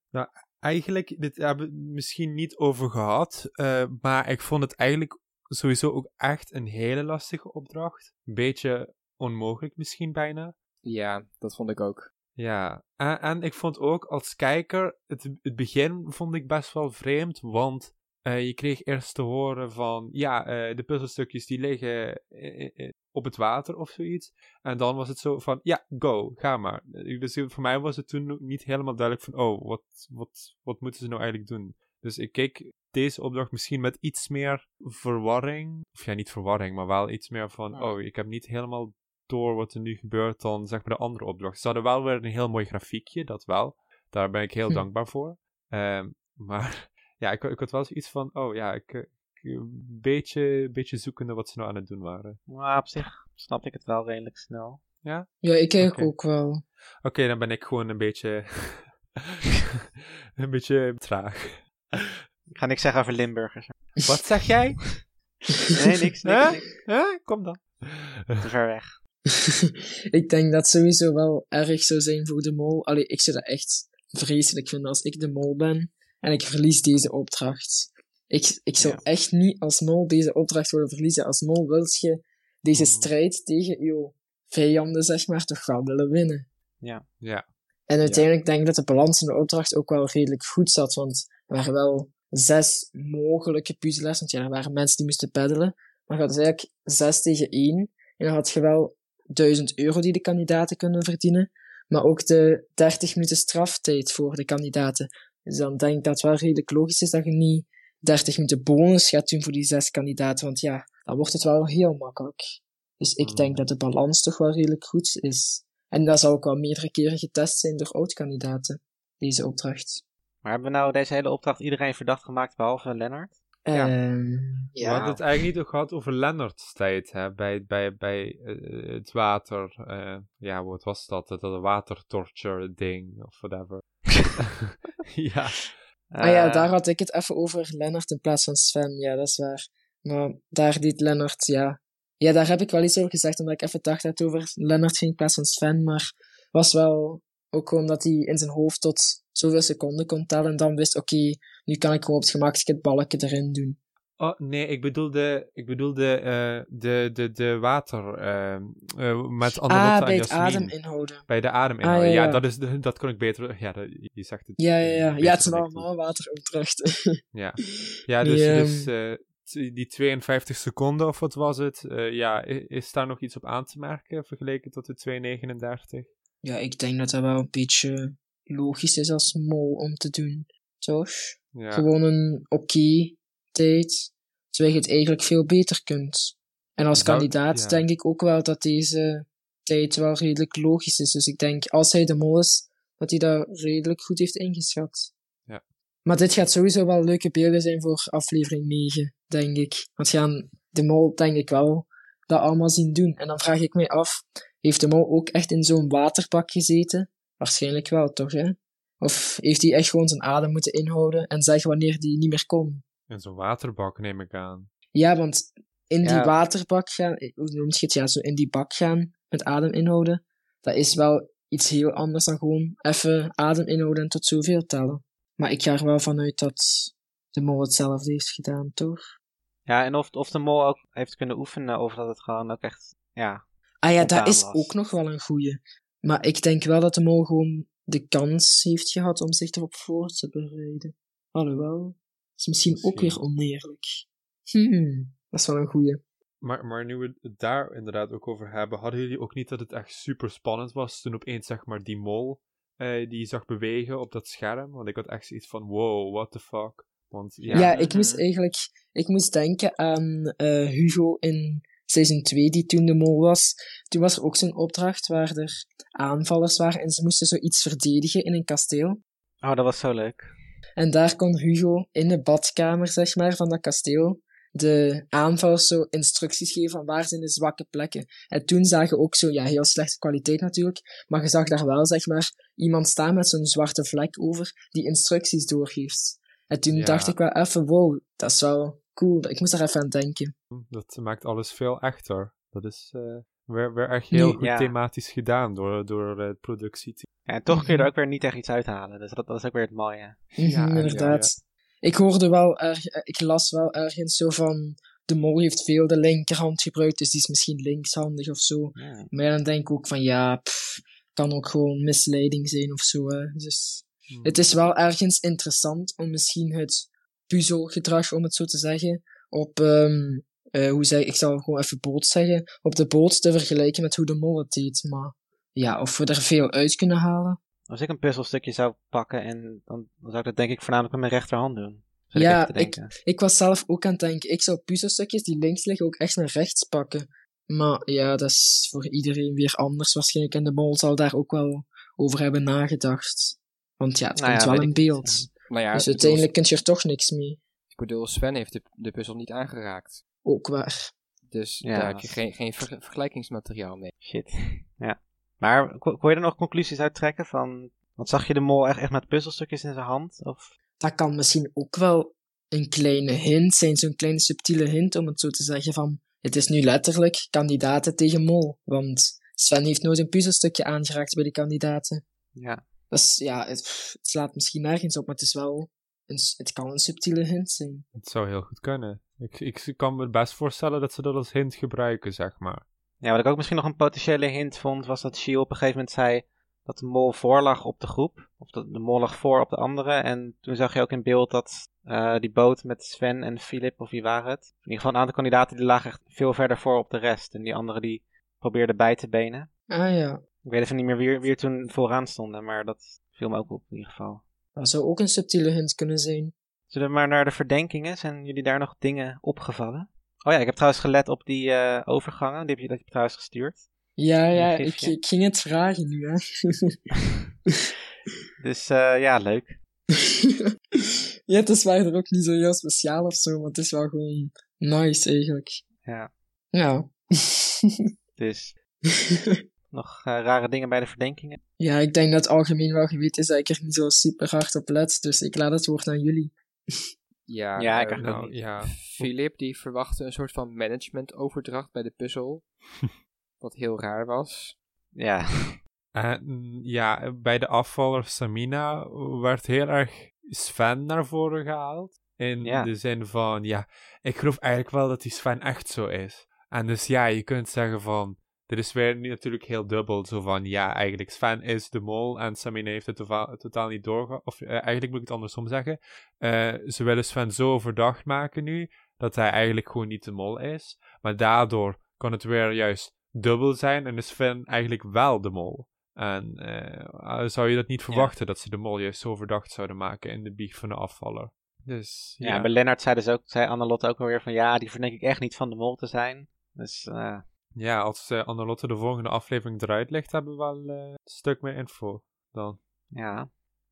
eigenlijk, dit hebben we het misschien niet over gehad, eh, maar ik vond het eigenlijk sowieso ook echt een hele lastige opdracht. Een beetje onmogelijk misschien bijna. Ja, dat vond ik ook. Ja, en, en ik vond ook als kijker, het, het begin vond ik best wel vreemd, want eh, je kreeg eerst te horen van, ja, eh, de puzzelstukjes die liggen eh, op het water of zoiets. En dan was het zo van, ja, go, ga maar. Dus voor mij was het toen niet helemaal duidelijk van, oh, wat, wat, wat moeten ze nou eigenlijk doen? Dus ik keek deze opdracht misschien met iets meer verwarring. Of ja, niet verwarring, maar wel iets meer van, oh, ik heb niet helemaal door wat er nu gebeurt dan zeg maar de andere opdracht. Ze hadden wel weer een heel mooi grafiekje, dat wel. Daar ben ik heel Hm. dankbaar voor. Ehm, maar ja, ik, ik had wel zoiets van, oh ja, ik, eh, ik- een beetje, beetje zoekende wat ze nou aan het doen waren. Maar op zich snap ik het wel redelijk snel. ja, ik eigenlijk Oké. ook wel. Oké, dan ben ik gewoon een beetje, een beetje traag. Ik ga niks zeggen over Limburgers. Wat zeg jij? Nee, niks, niks, Huh? niks. Huh? Kom dan. Te ver weg. ik denk dat het sowieso wel erg zou zijn voor de mol. Allee, ik zou dat echt vreselijk vinden als ik de mol ben en ik verlies deze opdracht. Ik, ik zou Ja. echt niet als mol deze opdracht willen verliezen. Als mol wil je deze Mm. strijd tegen uw vijanden, zeg maar, toch wel willen winnen. Ja, En uiteindelijk denk ik dat de balans in de opdracht ook wel redelijk goed zat, want er waren wel zes mogelijke puzzelaars, want ja, er waren mensen die moesten peddelen, maar het was eigenlijk zes tegen één. En dan had je wel duizend euro die de kandidaten kunnen verdienen, maar ook de 30 minuten straftijd voor de kandidaten. Dus dan denk ik dat het wel redelijk logisch is dat je niet 30 minuten bonus gaat doen voor die zes kandidaten, want ja, dan wordt het wel heel makkelijk. Dus ik Mm. denk dat de balans toch wel redelijk goed is. En dat zal ook wel meerdere keren getest zijn door oud-kandidaten, deze opdracht. Maar hebben we nou deze hele opdracht iedereen verdacht gemaakt behalve Lennart? Ja. Ehm, We ja. hadden het eigenlijk niet gehad over Lennart's tijd, hè, bij, bij, bij eh, het water, eh, ja, wat was dat? Dat watertorture ding, of whatever. ja, ah ja, Eh, daar had ik het even over Lennart in plaats van Sven. Ja, dat is waar. Maar daar deed Lennart, ja. Ja, daar heb ik wel iets over gezegd, omdat ik even dacht dat het over Lennart ging in plaats van Sven. Maar was wel ook gewoon dat hij in zijn hoofd tot zoveel seconden kon tellen en dan wist, oké, nu kan ik gewoon op het gemakkelijke het balkje erin doen. Oh, nee, ik bedoelde, ik bedoelde eh, de, de, de water eh, met Annelotte ah, bij het adem inhouden. Bij de adem Ah, ja, ja, ja. dat, is, dat kon ik beter... Ja, dat, je zegt het. Ja, ja, ja. Ja, het ik doe. allemaal wateropdrachten. Ja, ja dus, Die, ehm, dus eh, t- die 52 seconden of wat was het? ja, is daar nog iets op aan te merken vergeleken tot de 2,39? Ja, ik denk dat dat wel een beetje logisch is als mol om te doen, toch? Ja. Gewoon een oké tijd, terwijl je het eigenlijk veel beter kunt. En als Zou- kandidaat ja. denk ik ook wel dat deze tijd wel redelijk logisch is. Dus ik denk, als hij de mol is, dat hij dat redelijk goed heeft ingeschat. Ja. Maar dit gaat sowieso wel leuke beelden zijn voor aflevering 9, denk ik. Want gaan de mol, denk ik wel, dat allemaal zien doen. En dan vraag ik mij af, heeft de mol ook echt in zo'n waterbak gezeten? Waarschijnlijk wel, toch, hè? Of heeft hij echt gewoon zijn adem moeten inhouden en zeggen wanneer hij niet meer kon? In zo'n waterbak neem ik aan. Ja, want in die waterbak gaan, hoe noem je het? Ja, zo in die bak gaan met adem inhouden, dat is wel iets heel anders dan gewoon even adem inhouden en tot zoveel tellen. Maar ik ga er wel vanuit dat de mol hetzelfde heeft gedaan, toch? Ja, en of, of de mol ook heeft kunnen oefenen, of dat het gewoon ook echt, ja. Ah ja, dat is was. ook nog wel een goeie. Maar ik denk wel dat de mol gewoon de kans heeft gehad om zich erop voor te bereiden. Alhoewel, is misschien ook weer oneerlijk. Hmm, dat is wel een goeie. Maar, maar nu we het daar inderdaad ook over hebben, hadden jullie ook niet dat het echt super spannend was toen opeens zeg maar die mol eh, die zag bewegen op dat scherm? Want ik had echt zoiets van, wow, what the fuck. Want ja, Ja, ik moest Mhm. eigenlijk ik moest denken aan eh, Hugo in seizoen 2, die toen de mol was. Toen was er ook zo'n opdracht waar er aanvallers waren en ze moesten zoiets verdedigen in een kasteel. Oh, dat was zo leuk. En daar kon Hugo in de badkamer, zeg maar, van dat kasteel de aanvallers zo instructies geven van waar zijn de zwakke plekken. En toen zagen ook zo, ja, heel slechte kwaliteit natuurlijk, maar je zag daar wel, zeg maar, iemand staan met zo'n zwarte vlek over die instructies doorgeeft. En toen Ja. dacht ik wel even, wow, dat is wel cool. Ik moest daar even aan denken. dat maakt alles veel echter. Dat is eh, weer, weer echt heel Nee, goed ja. thematisch gedaan door, door eh, het productieteam. Ja, en toch kun je er Mhm. ook weer niet echt iets uithalen. Dus dat, dat is ook weer het mooie. Mhm, Ja, ja, inderdaad. Ik hoorde wel, erg, ik las wel ergens zo van, de mol heeft veel de linkerhand gebruikt, dus die is misschien linkshandig of zo. Ja. Maar ja, dan denk ik ook van ja, pff, kan ook gewoon misleiding zijn of zo. Hè. Dus Hmm. het is wel ergens interessant om misschien het puzzelgedrag, om het zo te zeggen, op, ehm eh, hoe zeg ik zal gewoon even boot zeggen, op de boot te vergelijken met hoe de mol het deed. Maar ja, of we er veel uit kunnen halen. Als ik een puzzelstukje zou pakken, en dan, dan zou ik dat denk ik voornamelijk met mijn rechterhand doen. Ja, te denken. Ik was zelf ook aan het denken, ik zou puzzelstukjes die links liggen ook echt naar rechts pakken. Maar ja, dat is voor iedereen weer anders waarschijnlijk. En de mol zal daar ook wel over hebben nagedacht. Want ja, het Nou ja, komt wel in ik beeld. Nou ja, dus bedoel, uiteindelijk kun je er toch niks mee. ik bedoel, Sven heeft de, de puzzel niet aangeraakt. Ook waar. Dus Ja, daar heb je geen, geen ver- vergelijkingsmateriaal mee. Shit. Ja. Maar ko- kon je er nog conclusies uit trekken van... Want zag je de mol echt, echt met puzzelstukjes in zijn hand? Of... Dat kan misschien ook wel een kleine hint zijn, zo'n kleine subtiele hint om het zo te zeggen van het is nu letterlijk kandidaten tegen mol. Want Sven heeft nooit een puzzelstukje aangeraakt bij de kandidaten. Ja. Dus ja, het, pff, het slaat misschien nergens op, maar het is wel een, het kan een subtiele hint zijn. Het zou heel goed kunnen. Ik, ik kan me best voorstellen dat ze dat als hint gebruiken, zeg maar. Ja, wat ik ook misschien nog een potentiële hint vond, was dat Shiel op een gegeven moment zei dat de mol voor lag op de groep. Of dat de mol lag voor op de andere. En toen zag je ook in beeld dat eh, die boot met Sven en Philip, of wie waren het? In ieder geval een aantal kandidaten die lagen echt veel verder voor op de rest. En die anderen die probeerden bij te benen. Ah ja, Ik weet even niet meer wie, wie er toen vooraan stonden, maar dat viel me ook op in ieder geval. dat zou ook een subtiele hint kunnen zijn. Zullen we maar naar de verdenkingen? Zijn jullie daar nog dingen opgevallen? Oh ja, ik heb trouwens gelet op die eh, overgangen. Die heb je, dat heb je trouwens gestuurd. Ja, ja, ik, ik ging het vragen nu, hè. Dus eh, ja, leuk. ja, het is er ook niet zo heel speciaal of zo, maar het is wel gewoon nice eigenlijk. Ja, Ja. dus nog eh, rare dingen bij de verdenkingen. ja, ik denk dat het algemeen wel geweten is dat ik er niet zo super hard op let, dus ik laat het woord aan jullie. Ja, Ja, ik eh, Nou, niet. ja. Philip die verwachtte een soort van managementoverdracht bij de puzzel. wat heel raar was. Ja, En ja, bij de afvaller Samina werd heel erg Sven naar voren gehaald. In Ja. de zin van, ja, ik geloof eigenlijk wel dat die Sven echt zo is. En dus ja, je kunt zeggen van, er is weer nu natuurlijk heel dubbel. Zo van, ja, eigenlijk Sven is de mol en Samina heeft het totaal, totaal niet doorge... Of eh, eigenlijk moet ik het andersom zeggen. Eh, ze willen Sven zo verdacht maken nu, dat hij eigenlijk gewoon niet de mol is. Maar daardoor kan het weer juist dubbel zijn en is Sven eigenlijk wel de mol. En eh, zou je dat niet verwachten dat ze de mol juist zo verdacht zouden maken in de biecht van de afvaller? Dus, ja. bij Lennart zei, dus ook, zei Annelotte ook alweer van ja, die verdenk ik echt niet van de mol te zijn. Dus uh... ja, als uh, Annelotte de volgende aflevering eruit ligt, hebben we wel uh, een stuk meer info dan. Ja.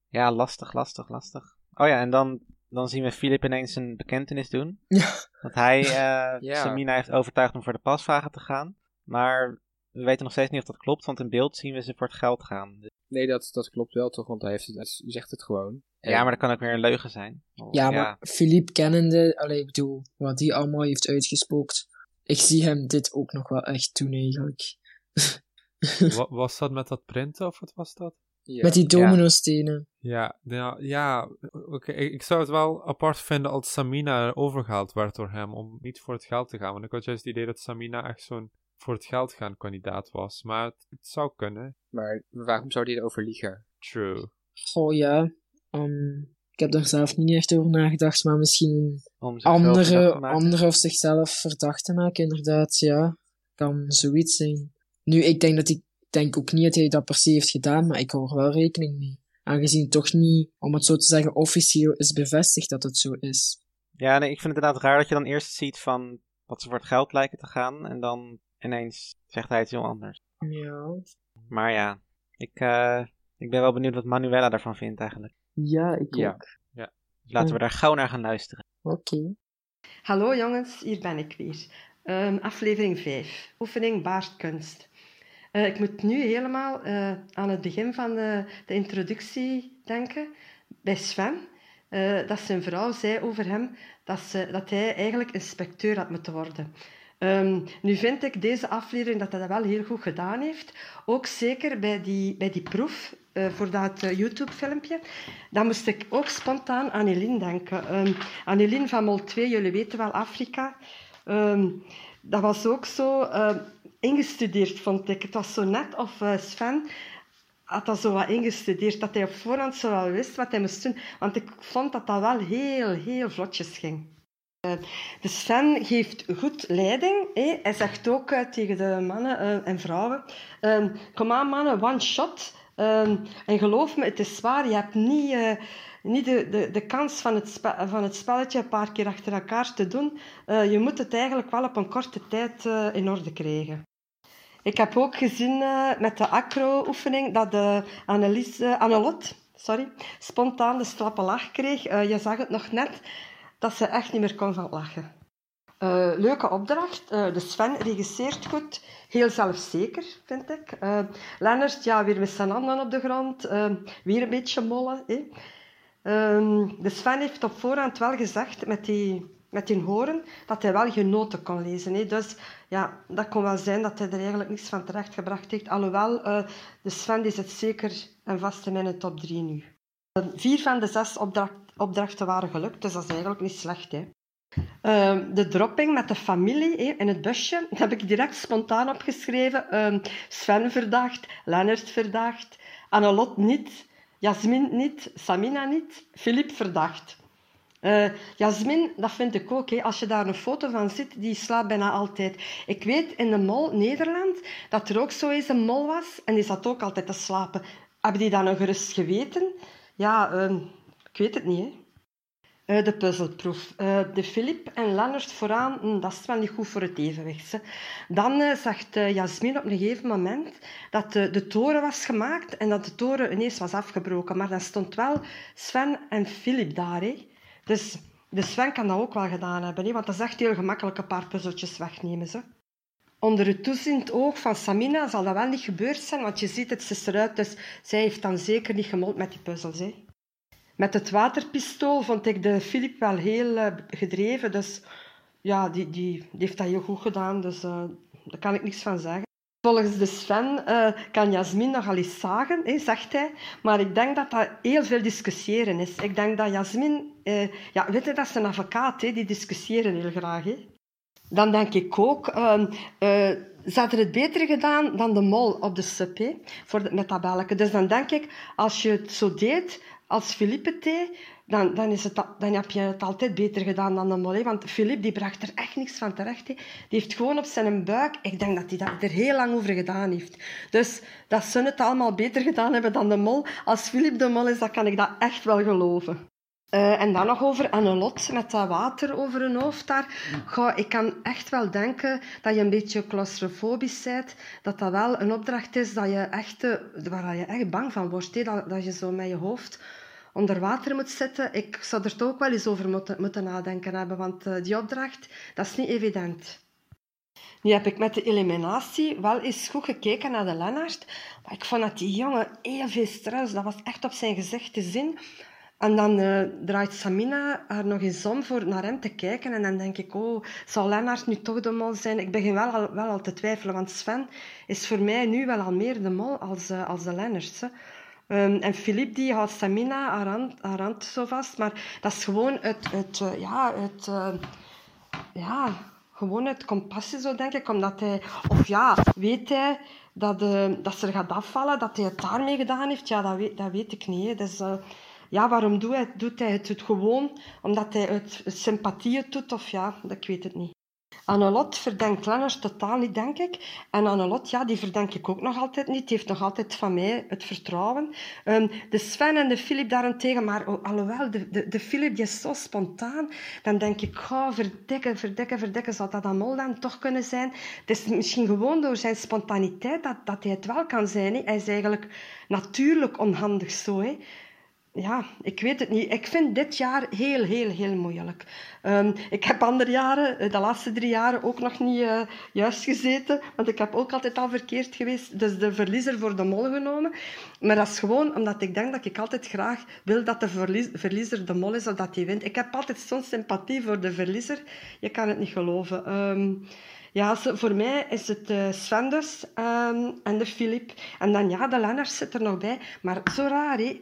ja, lastig, lastig, lastig. Oh ja, en dan, dan zien we Filip ineens een bekentenis doen. Ja. Dat hij uh, ja. Samina heeft overtuigd om voor de pasvragen te gaan. Maar we weten nog steeds niet of dat klopt, want in beeld zien we ze voor het geld gaan. Nee, dat, dat klopt wel toch, want hij, heeft het, hij zegt het gewoon. Ja, maar dat kan ook weer een leugen zijn. Ja, maar Philippe kennende, allee, ik bedoel, wat hij allemaal heeft uitgespookt. Ik zie hem dit ook nog wel echt doen eigenlijk. wat, was dat met dat printen of wat was dat? Ja. Met die dominostenen. Ja, ja, ja oké. Ik, ik, zou het wel apart vinden als Samina overgehaald werd door hem om niet voor het geld te gaan. Want ik had juist het idee dat Samina echt zo'n voor het geld gaan kandidaat was. Maar het, het zou kunnen. Maar waarom zou hij erover liegen? True. Goh, ja. Um, heb daar zelf niet echt over nagedacht, maar misschien andere, andere of zichzelf verdacht te maken, inderdaad, ja. Kan zoiets zijn. Nu, ik denk dat ik denk ook niet dat hij dat per se heeft gedaan, maar ik hou er wel rekening mee. Aangezien toch niet, om het zo te zeggen, officieel is bevestigd dat het zo is. Ja, nee, ik vind het inderdaad raar dat je dan eerst ziet van wat ze voor het geld lijken te gaan, en dan ineens zegt hij iets heel anders. Ja. Maar ja, ik, uh, ik ben wel benieuwd wat Manuela daarvan vindt eigenlijk. Ja, ik ja. ook. Ja. Dus laten we daar gauw naar gaan luisteren. Oké. Okay. Hallo jongens, hier ben ik weer. Um, aflevering 5. Oefening baardkunst. Uh, ik moet nu helemaal uh, aan het begin van de, de introductie denken. Bij Sven. Uh, dat zijn vrouw zei over hem dat, ze, dat hij eigenlijk inspecteur had moeten worden. Um, nu vind ik deze aflevering dat hij dat wel heel goed gedaan heeft. Ook zeker bij die, bij die proef uh, voor dat uh, YouTube-filmpje. Dan moest ik ook spontaan aan Eline denken. Um, aan Eline van Mol 2, jullie weten wel Afrika. Um, dat was ook zo uh, ingestudeerd, vond ik. Het was zo net of Sven had dat zo wat ingestudeerd, dat hij op voorhand zo wel wist wat hij moest doen. Want ik vond dat dat wel heel, heel vlotjes ging. De Sven geeft goed leiding. Hij zegt ook tegen de mannen en vrouwen: um, Kom aan, mannen, one shot. Um, en geloof me, het is zwaar. Je hebt niet, uh, niet de, de, de kans van het, van het spelletje een paar keer achter elkaar te doen. je moet het eigenlijk wel op een korte tijd in orde krijgen. Ik heb ook gezien met de acro-oefening dat de Annelies, Annelot sorry, spontaan de slappe lach kreeg. je zag het nog net dat ze echt niet meer kon van lachen. Uh, leuke opdracht. Uh, de Sven regisseert goed. Heel zelfzeker, vind ik. Uh, Lennart, ja, weer met zijn handen op de grond. weer een beetje mollen. Ehm, de Sven heeft op voorhand wel gezegd, met die, met die horen, dat hij wel genoten kon lezen. Dus ja, dat kon wel zijn dat hij er eigenlijk niets van terecht gebracht heeft. Alhoewel, de Sven die zit zeker en vast in mijn top 3 nu. Vier van de zes opdracht, opdrachten waren gelukt, dus dat is eigenlijk niet slecht. Hè. Uh, de dropping met de familie in het busje heb ik direct spontaan opgeschreven. Uh, Sven verdacht, Lennart verdacht, Annelot niet, Jasmin niet, Samina niet, Filip verdacht. Uh, Jasmin, dat vind ik ook. Als je daar een foto van ziet, die slaapt bijna altijd. Ik weet in de mol Nederland dat er ook zo eens een mol was en die zat ook altijd te slapen. Hebben die dan een gerust geweten? Ja, uh, ik weet het niet. Uh, de puzzelproef. Uh, de Filip en Lennart vooraan, hm, dat is wel niet goed voor het evenwicht. Hè. Dan uh, zegt Jasmin op een gegeven moment dat de toren was gemaakt en dat de toren ineens was afgebroken. Maar dan stond wel Sven en Filip daar. Hè. Dus de Sven kan dat ook wel gedaan hebben, hè, want dat is echt heel gemakkelijk een paar puzzeltjes wegnemen. Ze. Onder het toeziend oog van Samina zal dat wel niet gebeurd zijn, want je ziet het ze eruit, dus zij heeft dan zeker niet gemold met die puzzels. Hè. Met het waterpistool vond ik de Filip wel heel uh, gedreven, dus ja, die, die, heeft dat heel goed gedaan, dus uh, daar kan ik niks van zeggen. Volgens de Sven uh, kan Jasmin nogal eens zagen, zegt hij. Maar ik denk dat dat heel veel discussiëren is. Ik denk dat Jasmin... ja, weet je, dat is een advocaat, die discussiëren heel graag. Dan denk ik ook, uh, uh, ze hadden het beter gedaan dan de mol op de sub, voor de, met dat. Dus dan denk ik, als je het zo deed als Philippe deed, dan, dan, is het, dan heb je het altijd beter gedaan dan de mol. Want Filip die bracht er echt niks van terecht. hè. Die heeft gewoon op zijn buik... Ik denk dat hij dat er heel lang over gedaan heeft. Dus dat ze het allemaal beter gedaan hebben dan de mol. Als Filip de mol is, dan kan ik dat echt wel geloven. Eh, en dan nog over Annelot met dat water over hun hoofd daar. Ik kan echt wel denken dat je een beetje claustrofobisch bent. Dat dat wel een opdracht is dat je echt, eh, waar je echt bang van wordt. Dat, dat je zo met je hoofd onder water moet zitten. Ik zou er toch ook wel eens over moeten, moeten nadenken hebben. Want eh, die opdracht, dat is niet evident. Nu heb ik met de eliminatie wel eens goed gekeken naar de Lennart. Maar ik vond dat die jongen heel veel stress. Dat was echt op zijn gezicht te zien. En dan eh, draait Samina haar nog eens om voor naar hem te kijken. En dan denk ik, oh, zal Lennart nu toch de mol zijn? Ik begin wel al, wel al te twijfelen, want Sven is voor mij nu wel al meer de mol als, eh, als de Lennart. hè. Ehm, en Philippe die houdt Samina haar hand, zo vast. Maar dat is gewoon het, het, eh, ja, het, eh, ja, gewoon uit compassie, zo denk ik. Omdat hij, of ja, weet hij dat, eh, dat ze er gaat afvallen, dat hij het daarmee gedaan heeft? Ja, dat weet, dat weet ik niet. Dus, ja, waarom doet hij, doet hij het, het gewoon? Omdat hij het, het sympathie het doet, of ja, ik weet het niet. Annelot verdenkt Lennart totaal niet, denk ik. En Annelot, ja, die verdenk ik ook nog altijd niet. Die heeft nog altijd van mij het vertrouwen. Ehm, de Sven en de Filip daarentegen, maar oh, alhoewel, de, de, de Filip die is zo spontaan, dan denk ik, oh, verdikken, verdikken, verdikken, zou dat Amol dan toch kunnen zijn? Het is misschien gewoon door zijn spontaniteit dat, dat hij het wel kan zijn. Hij is eigenlijk natuurlijk onhandig zo. Ja, ik weet het niet. Ik vind dit jaar heel, heel, heel moeilijk. Ehm, ik heb andere jaren, eh, de laatste drie jaren, ook nog niet eh, juist gezeten. Want ik heb ook altijd al verkeerd geweest. Dus de verliezer voor de mol genomen. Maar dat is gewoon omdat ik denk dat ik altijd graag wil dat de verliezer de mol is of dat hij wint. Ik heb altijd zo'n sympathie voor de verliezer. Je kan het niet geloven. Ehm, ja, voor mij is het eh Sven dus ehm, en de Filip. En dan ja, de Lennart zit er nog bij. Maar zo raar, hè?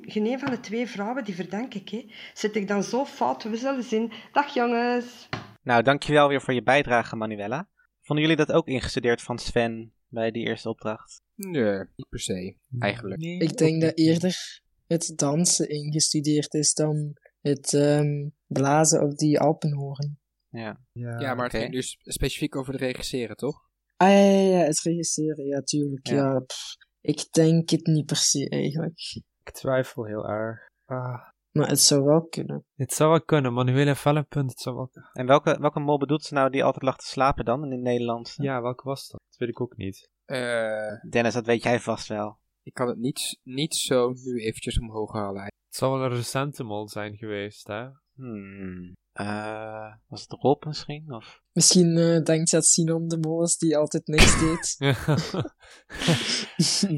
Geen een van de twee vrouwen, die verdenk ik. Hè? Zit ik dan zo fout? We zullen zien. Dag jongens. Nou, dankjewel weer voor je bijdrage, Manuela. Vonden jullie dat ook ingestudeerd van Sven bij die eerste opdracht? Nee, niet per se, eigenlijk. Ik denk dat eerder het dansen ingestudeerd is dan het ehm, blazen op die Alpenhoorn. Ja. Ja, maar het ging dus specifiek over de regisseren, toch? Ah ja, ja, ja, het regisseren, ja, tuurlijk. Ja. Ja. pff, ik denk het niet per se eigenlijk. Ik twijfel heel erg. Ah, Maar het zou wel kunnen. het zou wel kunnen, Manuel heeft wel een punt. Het zou wel... En welke, welke mol bedoelt ze nou die altijd lag te slapen dan in het Nederlands? Ja, welke was dat? Dat weet ik ook niet. Eh, Dennis, dat weet jij vast wel. ik kan het niet, niet zo nu eventjes omhoog halen. Het zou wel een recente mol zijn geweest, hè? Hmm. Eh, was het Rob misschien? Of... Misschien eh, denkt dat Sinon de Mol is die altijd niks deed.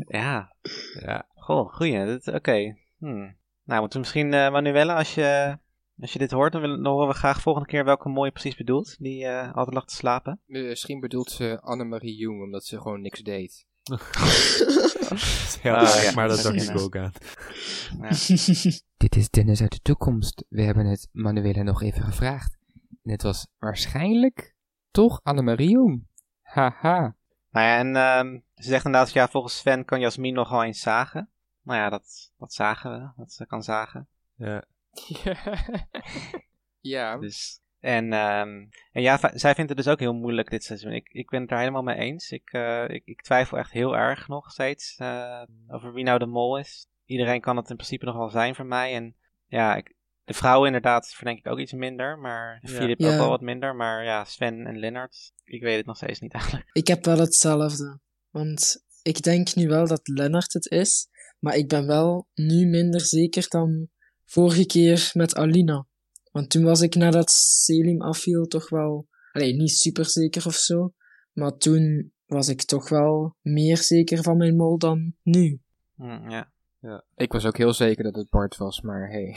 Ja, ja. goh, goeie. Oké. Hmm. Nou, moeten we misschien, eh Manuela, als je, als je dit hoort, dan, willen, dan horen we graag volgende keer welke mol je precies bedoelt. Die eh, altijd lag te slapen. Misschien bedoelt ze Annemarie Jung, omdat ze gewoon niks deed. ja, Ah, ja, maar dat dacht ik ook aan. Ja. Dit is Dennis uit de toekomst. We hebben het Manuela nog even gevraagd. En het was waarschijnlijk toch Annemarie Jung. Haha. Nou ja, en ehm, ze zegt inderdaad, ja, volgens Sven kan Jasmin nogal eens zagen. Nou ja, dat, dat zagen we, dat ze kan zagen. Ja. ja. Dus, en, ehm, en ja, zij vindt het dus ook heel moeilijk dit seizoen. Ik, ik ben het daar helemaal mee eens. Ik, eh, ik, ik twijfel echt heel erg nog steeds eh, over wie nou de mol is. Iedereen kan het in principe nog wel zijn voor mij. En ja, ik, de vrouwen inderdaad verdenk ik ook iets minder. Maar Ja. Filip Ja. ook wel wat minder. Maar ja, Sven en Lennart, ik weet het nog steeds niet eigenlijk. ik heb wel hetzelfde. Want ik denk nu wel dat Lennart het is. Maar ik ben wel nu minder zeker dan vorige keer met Alina. Want toen was ik nadat Selim afviel toch wel... Allee, niet super zeker of zo. Maar toen was ik toch wel meer zeker van mijn mol dan nu. Hm, ja. Ik was ook heel zeker dat het Bart was, maar hey.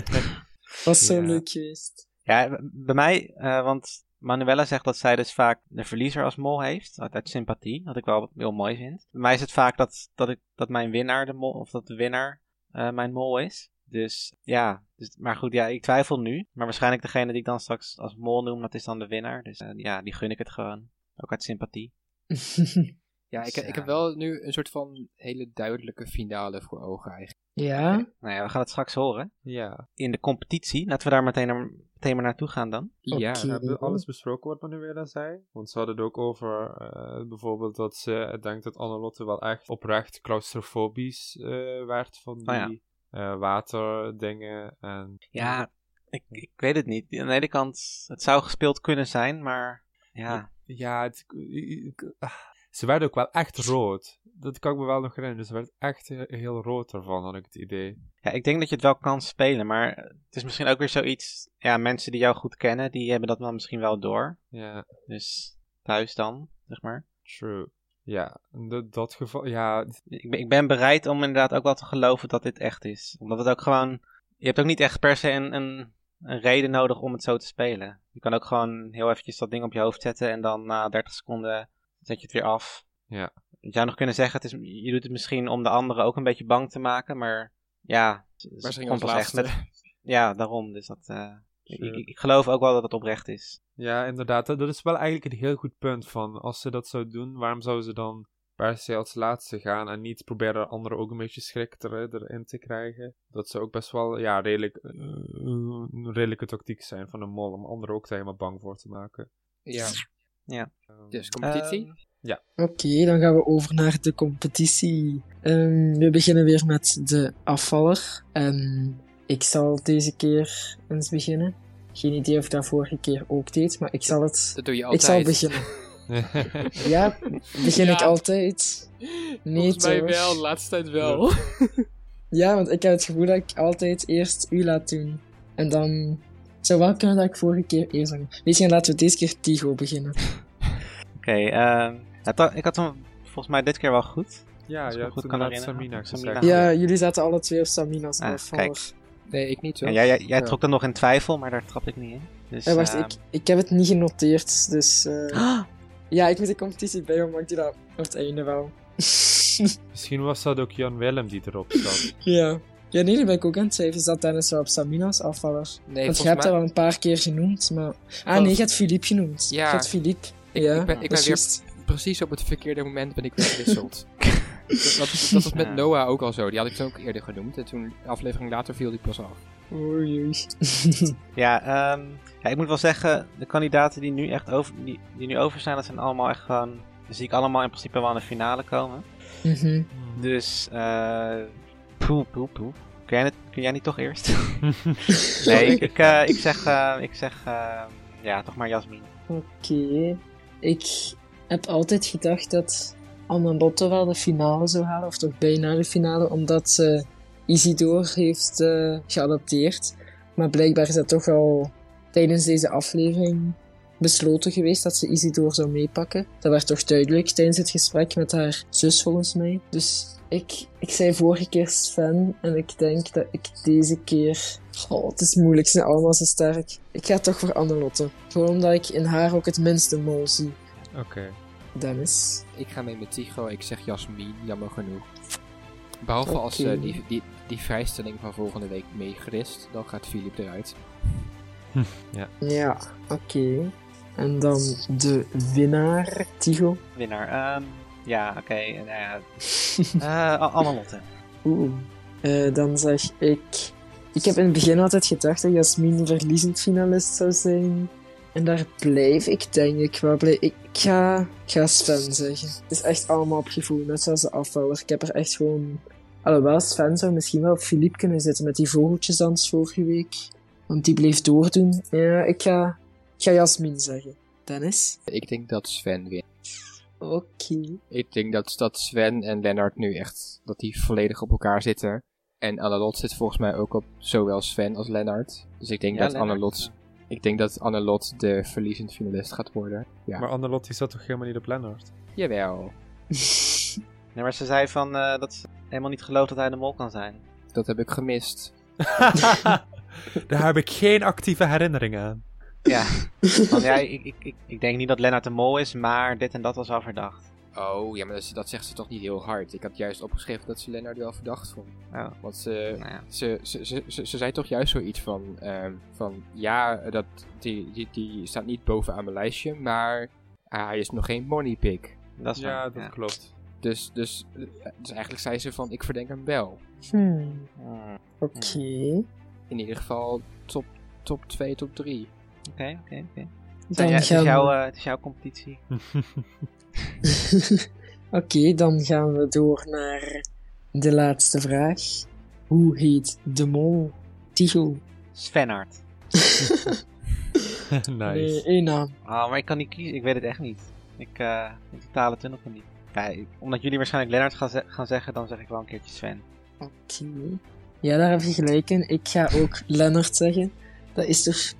Was zo Ja. leuk geweest. Ja, bij mij, eh, want Manuela zegt dat zij dus vaak de verliezer als mol heeft, uit, uit sympathie, wat ik wel heel mooi vind. Bij mij is het vaak dat, dat, ik, dat mijn winnaar de mol, of dat de winnaar eh, mijn mol is. Dus ja, dus, maar goed, ja, ik twijfel nu. Maar waarschijnlijk degene die ik dan straks als mol noem, dat is dan de winnaar. Dus eh, ja, die gun ik het gewoon. Ook uit sympathie. Ja, ik, Dus, ik heb wel nu een soort van hele duidelijke finale voor ogen eigenlijk. Ja, Nou ja, we gaan het straks horen. Ja. In de competitie. Laten we daar meteen, naar, meteen maar naartoe gaan dan. Ja. We hebben alles besproken wat Manuela zei. Want ze hadden het ook over eh, bijvoorbeeld dat ze denkt dat Annelotte wel echt oprecht claustrofobisch eh, werd van die Oh ja. Eh, waterdingen. En Ja, ik, ik weet het niet. Aan de ene kant, het zou gespeeld kunnen zijn, maar ja. ja, het, ah, ze werden ook wel echt rood. Dat kan ik me wel nog herinneren. Ze werd echt he- heel rood ervan, had ik het idee. Ja, ik denk dat je het wel kan spelen, maar het is misschien ook weer zoiets. Ja, mensen die jou goed kennen, die hebben dat dan misschien wel door. Ja, Dus thuis dan, zeg maar. true. Ja, in dat- dat geval, ja, Ik ben, ik ben bereid om inderdaad ook wel te geloven dat dit echt is. Omdat het ook gewoon. Je hebt ook niet echt per se een, een, een reden nodig om het zo te spelen. Je kan ook gewoon heel eventjes dat ding op je hoofd zetten en dan na 30 seconden zet je het weer af. Ja. Je zou nog kunnen zeggen, het is, je doet het misschien om de anderen ook een beetje bang te maken, maar ja. het- komt pas echt met- Ja, daarom. Dus dat. Eh, ik, Sure. ik, ik geloof ook wel dat het oprecht is. Ja, inderdaad. Dat dat is wel eigenlijk een heel goed punt van als ze dat zou doen, waarom zouden ze dan per se als laatste gaan en niet proberen anderen ook een beetje schrik er, erin te krijgen? Dat zou ook best wel ja, redelijk, eh, een redelijke tactiek zijn van een mol om anderen ook daar helemaal bang voor te maken. ja. Ja. Dus competitie? Ehm, oké, dan gaan we over naar de competitie. Ehm, we beginnen weer met de afvaller. En ik zal deze keer eens beginnen. Geen idee of ik dat vorige keer ook deed, maar ik zal het... dat doe je Ik altijd. zal beginnen. Ja, begin Ja. ik altijd? Nee, Volgens mij toch? wel, de laatste tijd wel. Ja, want ik heb het gevoel dat ik altijd eerst u laat doen. En dan zou wel kunnen dat ik vorige keer eerst zong. Weet je, laten we deze keer Tigo beginnen. Oké, ehm, ik had hem volgens mij dit keer wel goed. ja, ik je hebt goed kan. Samina. Ja, jullie zaten alle twee op Samina's Ah, afvaller. Nee, ik niet zo. En jij, jij, jij Ja. trok er nog in twijfel, maar daar trap ik niet in. Dus, Eh, wacht, ehm, ik, ik heb het niet genoteerd, dus... eh, Ja, ik moet de competitie bijhouden, maar ik doe dat op het einde wel. Misschien was dat ook Jan Willem die erop zat. ja. Ja, nee, dat ben ik ook aan het schrijven. Zat Dennis wel op Samina's afvaller? Nee, Want je volgens hebt mij... dat wel een paar keer genoemd, maar... Ah nee, je hebt Philippe genoemd. Ja. Je hebt Philippe. Ik- ja, ik ben- ik weer- precies op het verkeerde moment ben ik weer gewisseld. dat, dat, dat was met Ja. Noah ook al zo. Die had ik toen ook eerder genoemd. En toen, een aflevering later, viel die pas af. Oei. Ja, ehm, ja, ik moet wel zeggen, de kandidaten die nu echt over, die, die nu over zijn, dat zijn allemaal echt gewoon, die zie ik allemaal in principe wel in de finale komen. Mhm. Dus, eh, poe, poe, poe. Kun jij, het- kun jij niet toch eerst? nee, ik, ik, eh, ik zeg, eh, ik zeg, eh, ja, toch maar Jasmin. Oké. Ik heb altijd gedacht dat Anne-Lotte wel de finale zou halen, of toch bijna de finale, omdat ze Isidore heeft eh, geadopteerd. Maar blijkbaar is dat toch al tijdens deze aflevering besloten geweest dat ze Isidore zou meepakken. Dat werd toch duidelijk tijdens het gesprek met haar zus, volgens mij. Dus ik, ik zei vorige keer Sven, en ik denk dat ik deze keer... Oh, het is moeilijk, ze zijn allemaal zo sterk. Ik ga toch voor Annelotte. Gewoon omdat ik in haar ook het minste mol zie. Oké. Dennis. Ik ga mee met Tigo. Ik zeg Jasmin, jammer genoeg. Behalve als eh, die, die, die vrijstelling van volgende week meegerist, dan gaat Filip eruit. Ja, oké. En dan de winnaar, Tigo. Winnaar. Ehm, ja, oké, nou ja. Eh, Al- Annelotte. Oeh. Eh, dan zeg ik... Ik heb in het begin altijd gedacht dat Jasmin verliezend finalist zou zijn. En daar blijf ik denk ik wel blij. Ik ga, ik ga Sven zeggen. Het is echt allemaal op gevoel, net zoals de afvaller. Ik heb er echt gewoon... Alhoewel, Sven zou misschien wel op Philippe kunnen zitten met die vogeltjesdans vorige week. Want die bleef doordoen. Ja, ik ga, ik ga Jasmin zeggen. Dennis? Ik denk dat Sven wint. Oké. Ik denk dat, dat Sven en Lennart nu echt, dat die volledig op elkaar zitten. En Annelot zit volgens mij ook op zowel Sven als Lennart. Dus ik denk Ja, dat Lennart, Annelot, ik denk dat Annelot de verliezend finalist gaat worden. Ja. Maar Annelotte die zat toch helemaal niet op Lennart? Jawel, Nee, maar ze zei van, eh, dat ze helemaal niet gelooft dat hij de mol kan zijn. dat heb ik gemist. Daar heb ik geen actieve herinnering aan. Ja, want ja, ik, ik, ik, ik denk niet dat Lennart de mol is, maar dit en dat was al verdacht. Oh, ja, maar dat, dat zegt ze toch niet heel hard. Ik had juist opgeschreven dat ze Lennart wel verdacht vond. Oh. Want ze, Nou ja. ze, ze, ze, ze, ze zei toch juist zoiets van, ehm, van ja, dat, die, die, die staat niet bovenaan mijn lijstje, maar ah, hij is nog geen money pick. Dat is Ja, waar, dat ja. klopt. Dus, dus, eh, dus eigenlijk zei ze van, ik verdenk hem wel. Hmm, Hmm, oké. In ieder geval top, top 2, top 3. Oké, oké, oké. Dan Ja, Het is jouw, we... eh, het is jouw competitie. Oké, dan gaan we door naar de laatste vraag. Hoe heet de mol? Tigo. Svenhard. nice. Nee, één naam. Oh, maar ik kan niet kiezen. Ik weet het echt niet. Ik, eh ik totale tunnel van niet. Ja, ik- omdat jullie waarschijnlijk Lennart gaan, ze- gaan zeggen, dan zeg ik wel een keertje Sven. Oké. Ja, daar heb je gelijk in. Ik ga ook Lennart zeggen. Dat is toch...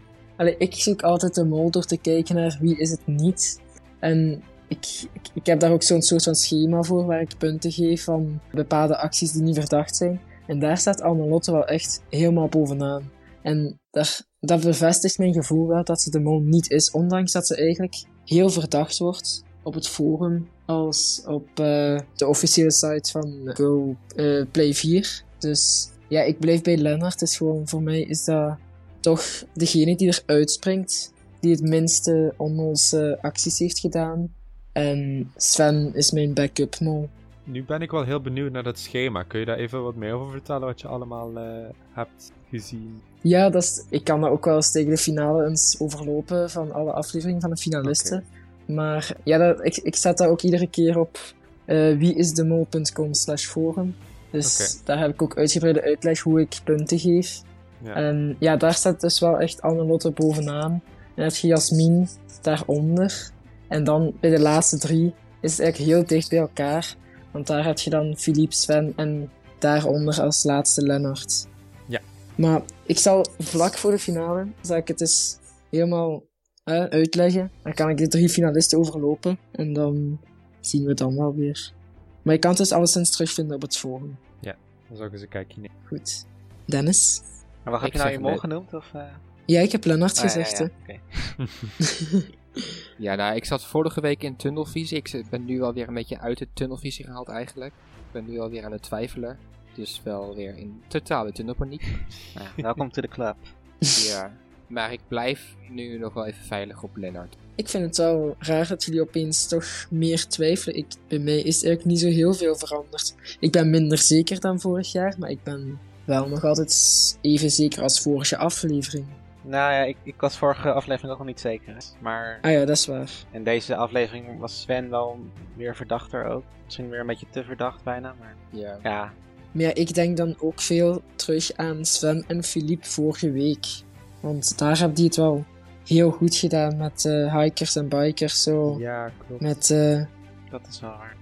Ik zoek altijd de mol door te kijken naar wie is het niet. En ik, ik, heb daar ook zo'n soort van schema voor waar ik punten geef van bepaalde acties die niet verdacht zijn. En daar staat Annelotte wel echt helemaal bovenaan. En daar, dat bevestigt mijn gevoel wel dat ze de mol niet is, ondanks dat ze eigenlijk heel verdacht wordt op het forum als op eh, de officiële site van Go eh, Play 4. Dus ja, ik blijf bij Lennart. Dus gewoon voor mij is dat toch degene die eruit springt, die het minste onnoze acties heeft gedaan. En Sven is mijn backup mol. Nu ben ik wel heel benieuwd naar dat schema. Kun je daar even wat meer over vertellen wat je allemaal eh, hebt gezien? Ja, dat is, ik kan dat ook wel eens tegen de finale eens overlopen van alle afleveringen van de finalisten. Maar ja, dat, ik, ik zet dat ook iedere keer op eh wieisdemol.com slash forum. Dus daar heb ik ook uitgebreide uitleg hoe ik punten geef. Ja. En ja, daar staat dus wel echt Annelotte bovenaan. En dan heb je Jasmin daaronder. En dan bij de laatste drie is het eigenlijk heel dicht bij elkaar. Want daar heb je dan Philippe, Sven en daaronder als laatste Lennart. Ja. Maar ik zal vlak voor de finale, zal ik het eens helemaal uitleggen. Dan kan ik de drie finalisten overlopen. En dan zien we dan wel weer. Maar je kan het dus alleszins terugvinden op het forum. Dan zou ik eens een kijkje nemen. Goed. Dennis? Maar wat heb Ik je nou je mol nee. genoemd? Of, eh? Ja, ik heb Lennart Ah, ja, gezegd, ja. Ja, nou, ik zat vorige week in tunnelvisie. Ik ben nu alweer een beetje uit de tunnelvisie gehaald eigenlijk. Ik ben nu alweer aan het twijfelen. Dus wel weer in totale tunnelpaniek. Ja, welkom to the club. ja. Maar ik blijf nu nog wel even veilig op Lennart. Ik vind het wel raar dat jullie opeens toch meer twijfelen. Ik, bij mij is eigenlijk niet zo heel veel veranderd. Ik ben minder zeker dan vorig jaar, maar ik ben wel nog altijd even zeker als vorige aflevering. Nou ja, ik, ik was vorige aflevering ook nog niet zeker. hè. Maar Ah ja, dat is waar. in deze aflevering was Sven wel weer verdachter ook. Misschien weer een beetje te verdacht bijna, maar Ja. ja. Maar ja, ik denk dan ook veel terug aan Sven en Philippe vorige week. Want daar hebben die het wel heel goed gedaan met eh, hikers en bikers. Zo. Ja, klopt. Met, eh, Dat is wel waar.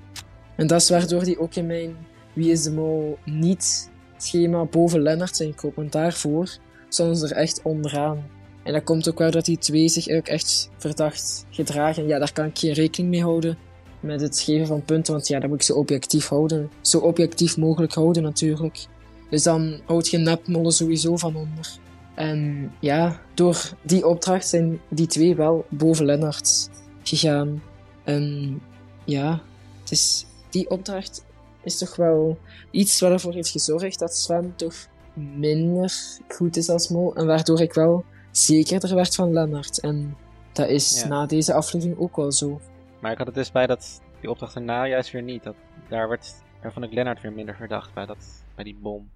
En dat is waardoor die ook in mijn Wie is de Mol niet schema boven Lennart zijn gekomen. Want daarvoor stonden ze er echt onderaan. En dat komt ook wel dat die twee zich ook echt verdacht gedragen. Ja, daar kan ik geen rekening mee houden met het geven van punten. Want ja, dat moet ik zo objectief houden. Zo objectief mogelijk houden natuurlijk. Dus dan houd je nepmollen sowieso van onder. En ja, door die opdracht zijn die twee wel boven Lennart gegaan. En ja, het is, die opdracht is toch wel iets wat ervoor heeft gezorgd dat Sven toch minder goed is als mol. En waardoor ik wel zekerder werd van Lennart. En dat is Ja. na deze aflevering ook wel zo. Maar ik had het dus bij dat, die opdracht erna juist weer niet. Dat, daar, werd, daar vond ik Lennart weer minder verdacht bij, dat, bij die bom.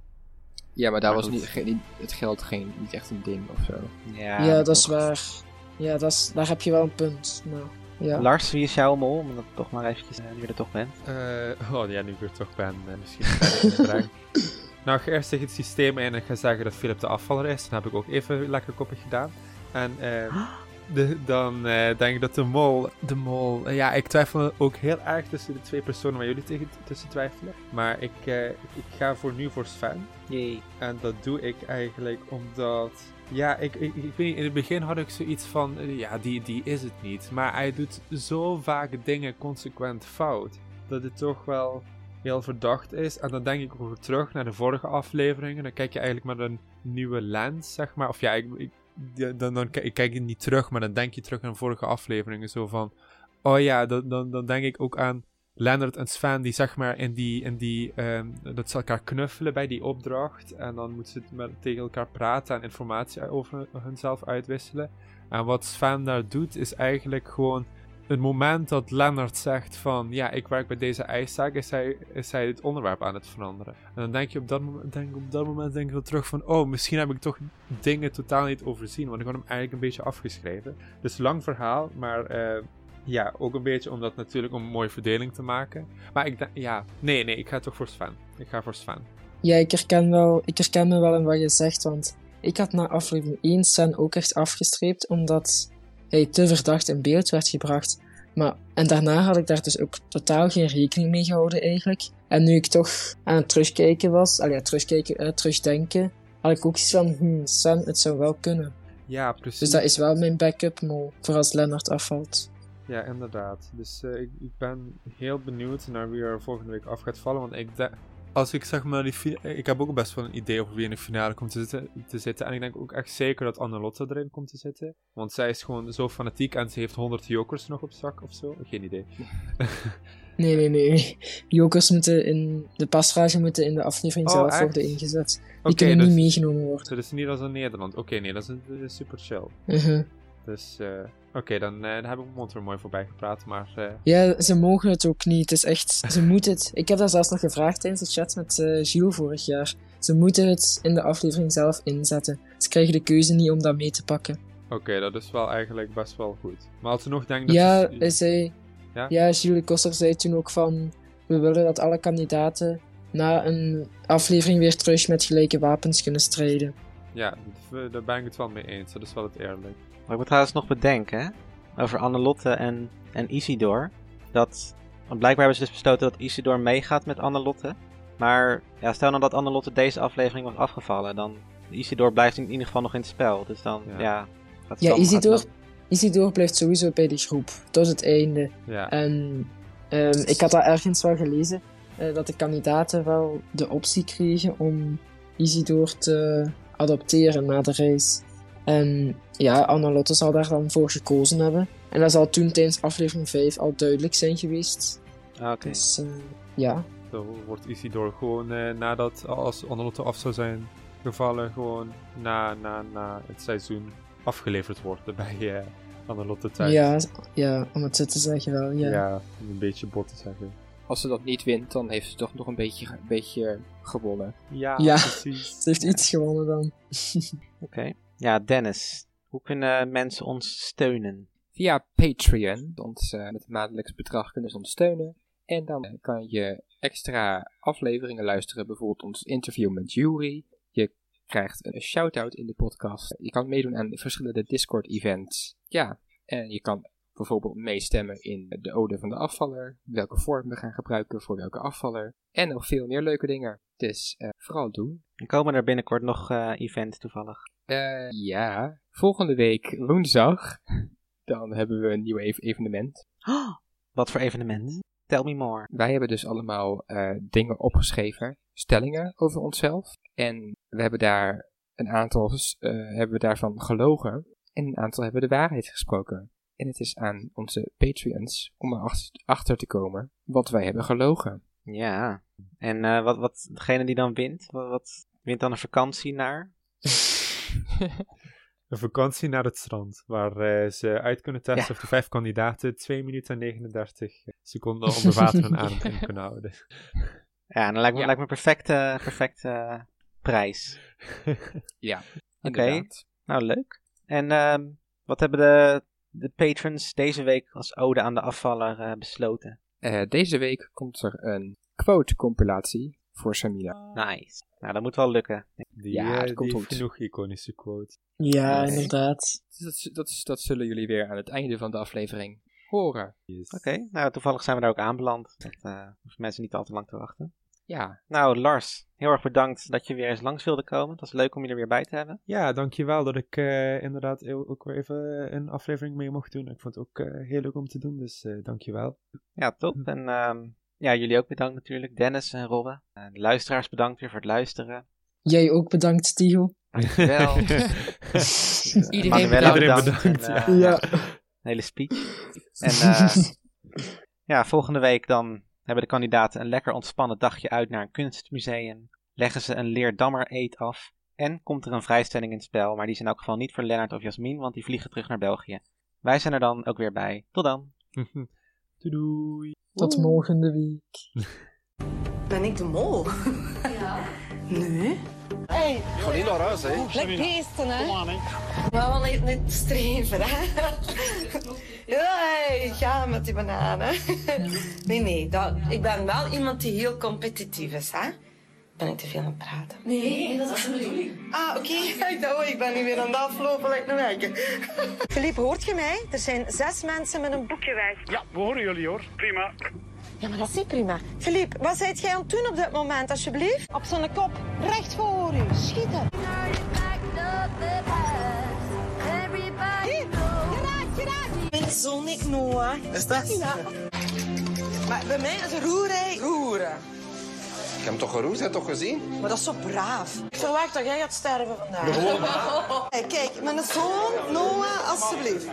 Ja, maar daar Maar was niet, het geld geen, niet echt een ding of zo. Ja, Ja, dat is waar. Ja, dat is, daar heb je wel een punt. Maar, ja. Lars, wie is jouw mol? Om dat toch maar eventjes, eh, nu je er toch bent. Eh, oh ja, nu ik er toch ben, eh, misschien. Nou, ik ga eerst tegen het systeem in en ik ga zeggen dat Philip de afvaller is. Dan heb ik ook even lekker koppig gedaan. En eh, de, dan eh, denk ik dat de mol... De mol... ja, ik twijfel ook heel erg tussen de twee personen waar jullie tegen, tussen twijfelen. Maar ik, eh, ik ga voor nu voor Sven. Jee. En dat doe ik eigenlijk omdat. Ja, ik, ik, ik in het begin had ik zoiets van. eh, Ja, die, die is het niet. Maar hij doet zo vaak dingen consequent fout. Dat het toch wel heel verdacht is. En dan denk ik weer terug naar de vorige afleveringen. Dan kijk je eigenlijk met een nieuwe lens, zeg maar. Of ja, ik, dan, dan kijk ik niet terug, maar dan denk je terug naar de vorige afleveringen. Zo van. Oh ja, dan, dan, dan denk ik ook aan Leonard en Sven die zeg maar in die, in die ehm, dat ze elkaar knuffelen bij die opdracht en dan moeten ze met, tegen elkaar praten en informatie over hunzelf uitwisselen. En wat Sven daar doet is eigenlijk gewoon het moment dat Lennart zegt van ja, ik werk bij deze ijszaak, is hij, is hij het onderwerp aan het veranderen. En dan denk je op dat moment, denk, op dat moment denk je terug van oh, misschien heb ik toch dingen totaal niet overzien, want ik had hem eigenlijk een beetje afgeschreven. Dus lang verhaal, maar uh, ja, ook een beetje omdat natuurlijk om een mooie verdeling te maken. Maar ik ja, nee, nee, ik ga toch voor Sven. Ik ga voor Sven. Ja, ik herken, wel, ik herken me wel in wat je zegt, want ik had na aflevering 1 Sven ook echt afgestreept, omdat hij te verdacht in beeld werd gebracht. Maar, en daarna had ik daar dus ook totaal geen rekening mee gehouden eigenlijk. En nu ik toch aan het terugkijken was, al ja, terugkijken, uh, terugdenken, had ik ook iets van, hmm, Sven, het zou wel kunnen. Ja, precies. Dus dat is wel mijn backup mol, voor als Lennart afvalt. Ja, inderdaad. Dus uh, ik, ik, ben heel benieuwd naar wie er volgende week af gaat vallen. Want ik als ik zeg maar, die ik heb ook best wel een idee over wie in de finale komt te zitten, te zitten. En ik denk ook echt zeker dat Annelotte erin komt te zitten. Want zij is gewoon zo fanatiek en ze heeft 100 jokers nog op zak of zo. Geen idee. nee, nee, nee. Jokers moeten in de pasrage moeten in de aflevering oh, zelf worden ingezet. Die okay, kunnen niet dus- meegenomen worden. Dat is niet als in Nederland. Oké, nee, dat is, dat is super chill. Uh -huh. Dus uh, oké, dan, uh, dan heb ik mond er mooi voorbij gepraat, maar... Uh... Ja, ze mogen het ook niet. Het is echt... Ze moeten het... Ik heb dat zelfs nog gevraagd tijdens de chat met Gilles vorig jaar. Ze moeten het in de aflevering zelf inzetten. Ze krijgen de keuze niet om dat mee te pakken. Oké, dat is wel eigenlijk best wel goed. Maar als ze nog denken dat... Ja, zei... Ja? ja, Gilles Koster zei toen ook van... We willen dat alle kandidaten na een aflevering weer terug met gelijke wapens kunnen strijden. Ja, daar ben ik het wel mee eens. Dat is wel het eerlijk. Maar ik moet trouwens nog bedenken, over Annelotte en, en Isidor. Dat, want blijkbaar hebben ze dus besloten dat Isidor meegaat met Annelotte. Maar ja, stel nou dat Annelotte deze aflevering was afgevallen, dan Isidor blijft in ieder geval nog in het spel. Dus dan, ja, ja, ja Isidor, Isidor blijft sowieso bij die groep, tot het einde. Ja. En um, ik had daar ergens wel gelezen, uh, dat de kandidaten wel de optie kregen om Isidor te adopteren na de race. En ja, Anna-Lotte zal daar dan voor gekozen hebben. En dat zal toen tijdens aflevering 5 al duidelijk zijn geweest. Ah, oké. Dus uh, ja. Dan wordt Isidor gewoon uh, nadat, als Anna-Lotte af zou zijn gevallen, gewoon na, na, na het seizoen afgeleverd worden bij uh, Anna-Lotte thuis. Ja, ja, om het zo te zeggen wel, ja. Ja, om een beetje bot te zeggen. Als ze dat niet wint, dan heeft ze toch nog een beetje, een beetje gewonnen. Ja, ja precies. ze heeft iets gewonnen dan. Oké. Ja, Dennis, hoe kunnen mensen ons steunen? Via Patreon. Ons, uh, met een maandelijks bedrag kunnen ze ons steunen. En dan kan je extra afleveringen luisteren. Bijvoorbeeld ons interview met Jury. Je krijgt een shout-out in de podcast. Je kan meedoen aan verschillende Discord-events. Ja, en je kan bijvoorbeeld meestemmen in de ode van de afvaller. Welke vorm we gaan gebruiken voor welke afvaller. En nog veel meer leuke dingen. Dus uh, vooral doen. En komen er binnenkort nog uh, events toevallig? Uh, ja, volgende week woensdag. Dan hebben we een nieuw evenement. Oh, wat voor evenement? Tell me more. Wij hebben dus allemaal uh, dingen opgeschreven, stellingen over onszelf. En we hebben daar een aantal uh, hebben we daarvan gelogen. En een aantal hebben de waarheid gesproken. En het is aan onze Patreons om erachter te komen wat wij hebben gelogen. Ja, en uh, wat, wat degene die dan wint, wat, wat wint dan een vakantie naar? een vakantie naar het strand, waar uh, ze uit kunnen testen ja. of de vijf kandidaten 2 minuten en 39 seconden onder water en adem kunnen houden. Ja, en dan lijkt me, ja. lijkt me een perfecte, perfecte prijs. ja, Oké, nou leuk. En uh, wat hebben de, de patrons deze week als ode aan de afvaller uh, besloten? Uh, deze week komt er een quote-compilatie voor Samina. Nice. Nou, dat moet wel lukken. Die, ja, dat komt goed. genoeg iconische quote. Ja, inderdaad. Dat, dat, dat, zullen jullie weer aan het einde van de aflevering horen. Yes. Oké, nou toevallig zijn we daar ook aanbeland. Dat uh, hoeven mensen niet al te lang te wachten. Ja. Nou, Lars, heel erg bedankt dat je weer eens langs wilde komen. Het was leuk om je er weer bij te hebben. Ja, dankjewel dat ik uh, inderdaad ook weer even een aflevering mee mocht doen. Ik vond het ook uh, heel leuk om te doen, dus uh, dankjewel. Ja, top. En um, ja, jullie ook bedankt natuurlijk. Dennis en Robbe. Uh, de luisteraars bedankt weer voor het luisteren. Jij ook bedankt, Tigo. Dankjewel. Iedereen bedankt. Iedereen bedankt. En, uh, ja. Een hele speech. En uh, ja, volgende week dan hebben de kandidaten een lekker ontspannen dagje uit naar een kunstmuseum. Leggen ze een leerdammer eet af. En komt er een vrijstelling in het spel, maar die is in elk geval niet voor Lennart of Jasmin, want die vliegen terug naar België. Wij zijn er dan ook weer bij. Tot dan. doei doei. Tot volgende week. Ben ik de mol? Ja. Nee. Hey. Ga niet naar huis, hè? Lekker beesten, hè? Kom aan, hè? Maar wel niet, niet streven, hè? Ja, hey, ga met die bananen. Nee, nee, dat, ik ben wel iemand die heel competitief is, hè? Ben ik te veel aan het praten? Nee, dat is de bedoeling. Ah, oké. Ik dacht, oh, ik ben nu weer aan het aflopen, een week. Philippe, hoort je mij? Er zijn zes mensen met een boekje weg. Ja, we horen jullie hoor. Prima. Ja, maar dat is niet prima. Philippe, wat zijt jij aan het doen op dit moment, alsjeblieft? Op zijn kop, recht voor u, schieten. Ik niet Noah. Is dat? Ja. Maar bij mij is roerij roeren. Ik heb hem toch geroerd, heb je toch gezien? Maar dat is zo braaf. Ik verwacht dat jij gaat sterven vandaag. Hey, kijk, mijn zoon, Noah, alsjeblieft.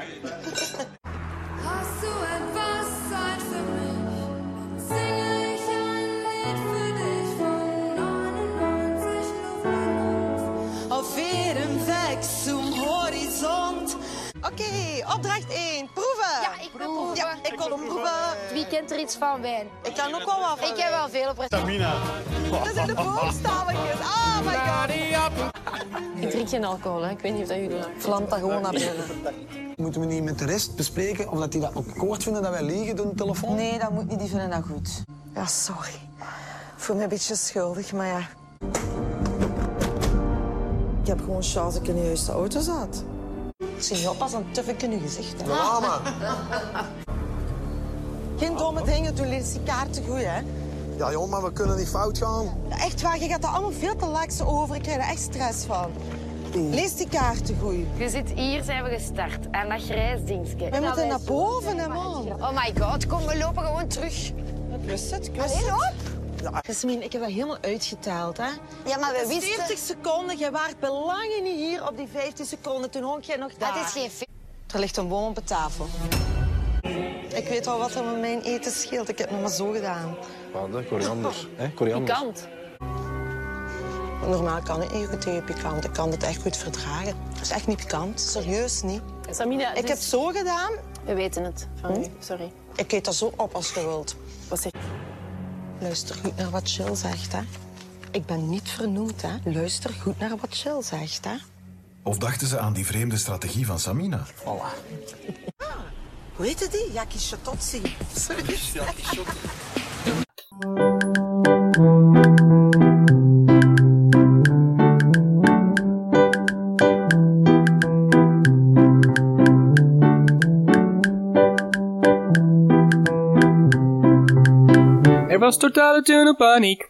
Hast du etwas Zeit für mich? Singe ich ein Lied für dich von 99 Luftballons. Auf jedem Weg zum Horizont. Oké, opdracht ik proeven. Wie kent er iets van wijn? Ik kan ook wel wat. Ik heb wel veel op Tamina. Dat zijn de boomstaveltjes. Oh my god. Ik drink geen alcohol, hè. Ik weet niet of dat jullie vlamt dat gewoon naar binnen. Moeten we niet met de rest bespreken of dat die dat ook akkoord vinden dat wij liegen door de telefoon? Nee, dat moet niet. Die vinden dat goed. Ja, sorry. Ik voel me een beetje schuldig, maar ja. Ik heb gewoon chance dat ik in de juiste auto zat. Zie je op als een tufik in je gezicht. Hè? Mama. Geen domme dingen doen, lees die kaarten goed, hè? Ja, joh, maar we kunnen niet fout gaan. Echt waar, je gaat er allemaal veel te laks over. Ik krijg er echt stress van. Lees die kaarten goed. Je zit hier, zijn we gestart. En dat grijs dingetje. We moeten naar boven, hè, man. Oh my god, kom, we lopen gewoon terug. Kus het, kus het. loop. Jasmin, ik heb dat helemaal uitgeteld, hè? Ja, maar we wisten... 40 seconden, jij waart belangen niet hier op die 15 seconden. Toen hong jij nog daar. Het is geen Er ligt een boom op de tafel. Ik weet wel wat er met mijn eten scheelt. Ik heb het maar zo gedaan. Wat, hè? Koriander. hè? Koriander. Pikant. Normaal kan ik niet goed tegen pikant. Ik kan het echt goed verdragen. Het is echt niet pikant. Serieus niet. Samina, Ik dus- heb het zo gedaan. We weten het van u, sorry. Ik eet dat zo op als je wilt. Wat zeg Luister goed naar wat Jill zegt, hè. Ik ben niet vernoemd, hè. Luister goed naar wat Jill zegt, hè. Of dachten ze aan die vreemde strategie van Samina? Hoe heette die? Jackie Chatotsi. Sorry. Er was totale tunnelpaniek.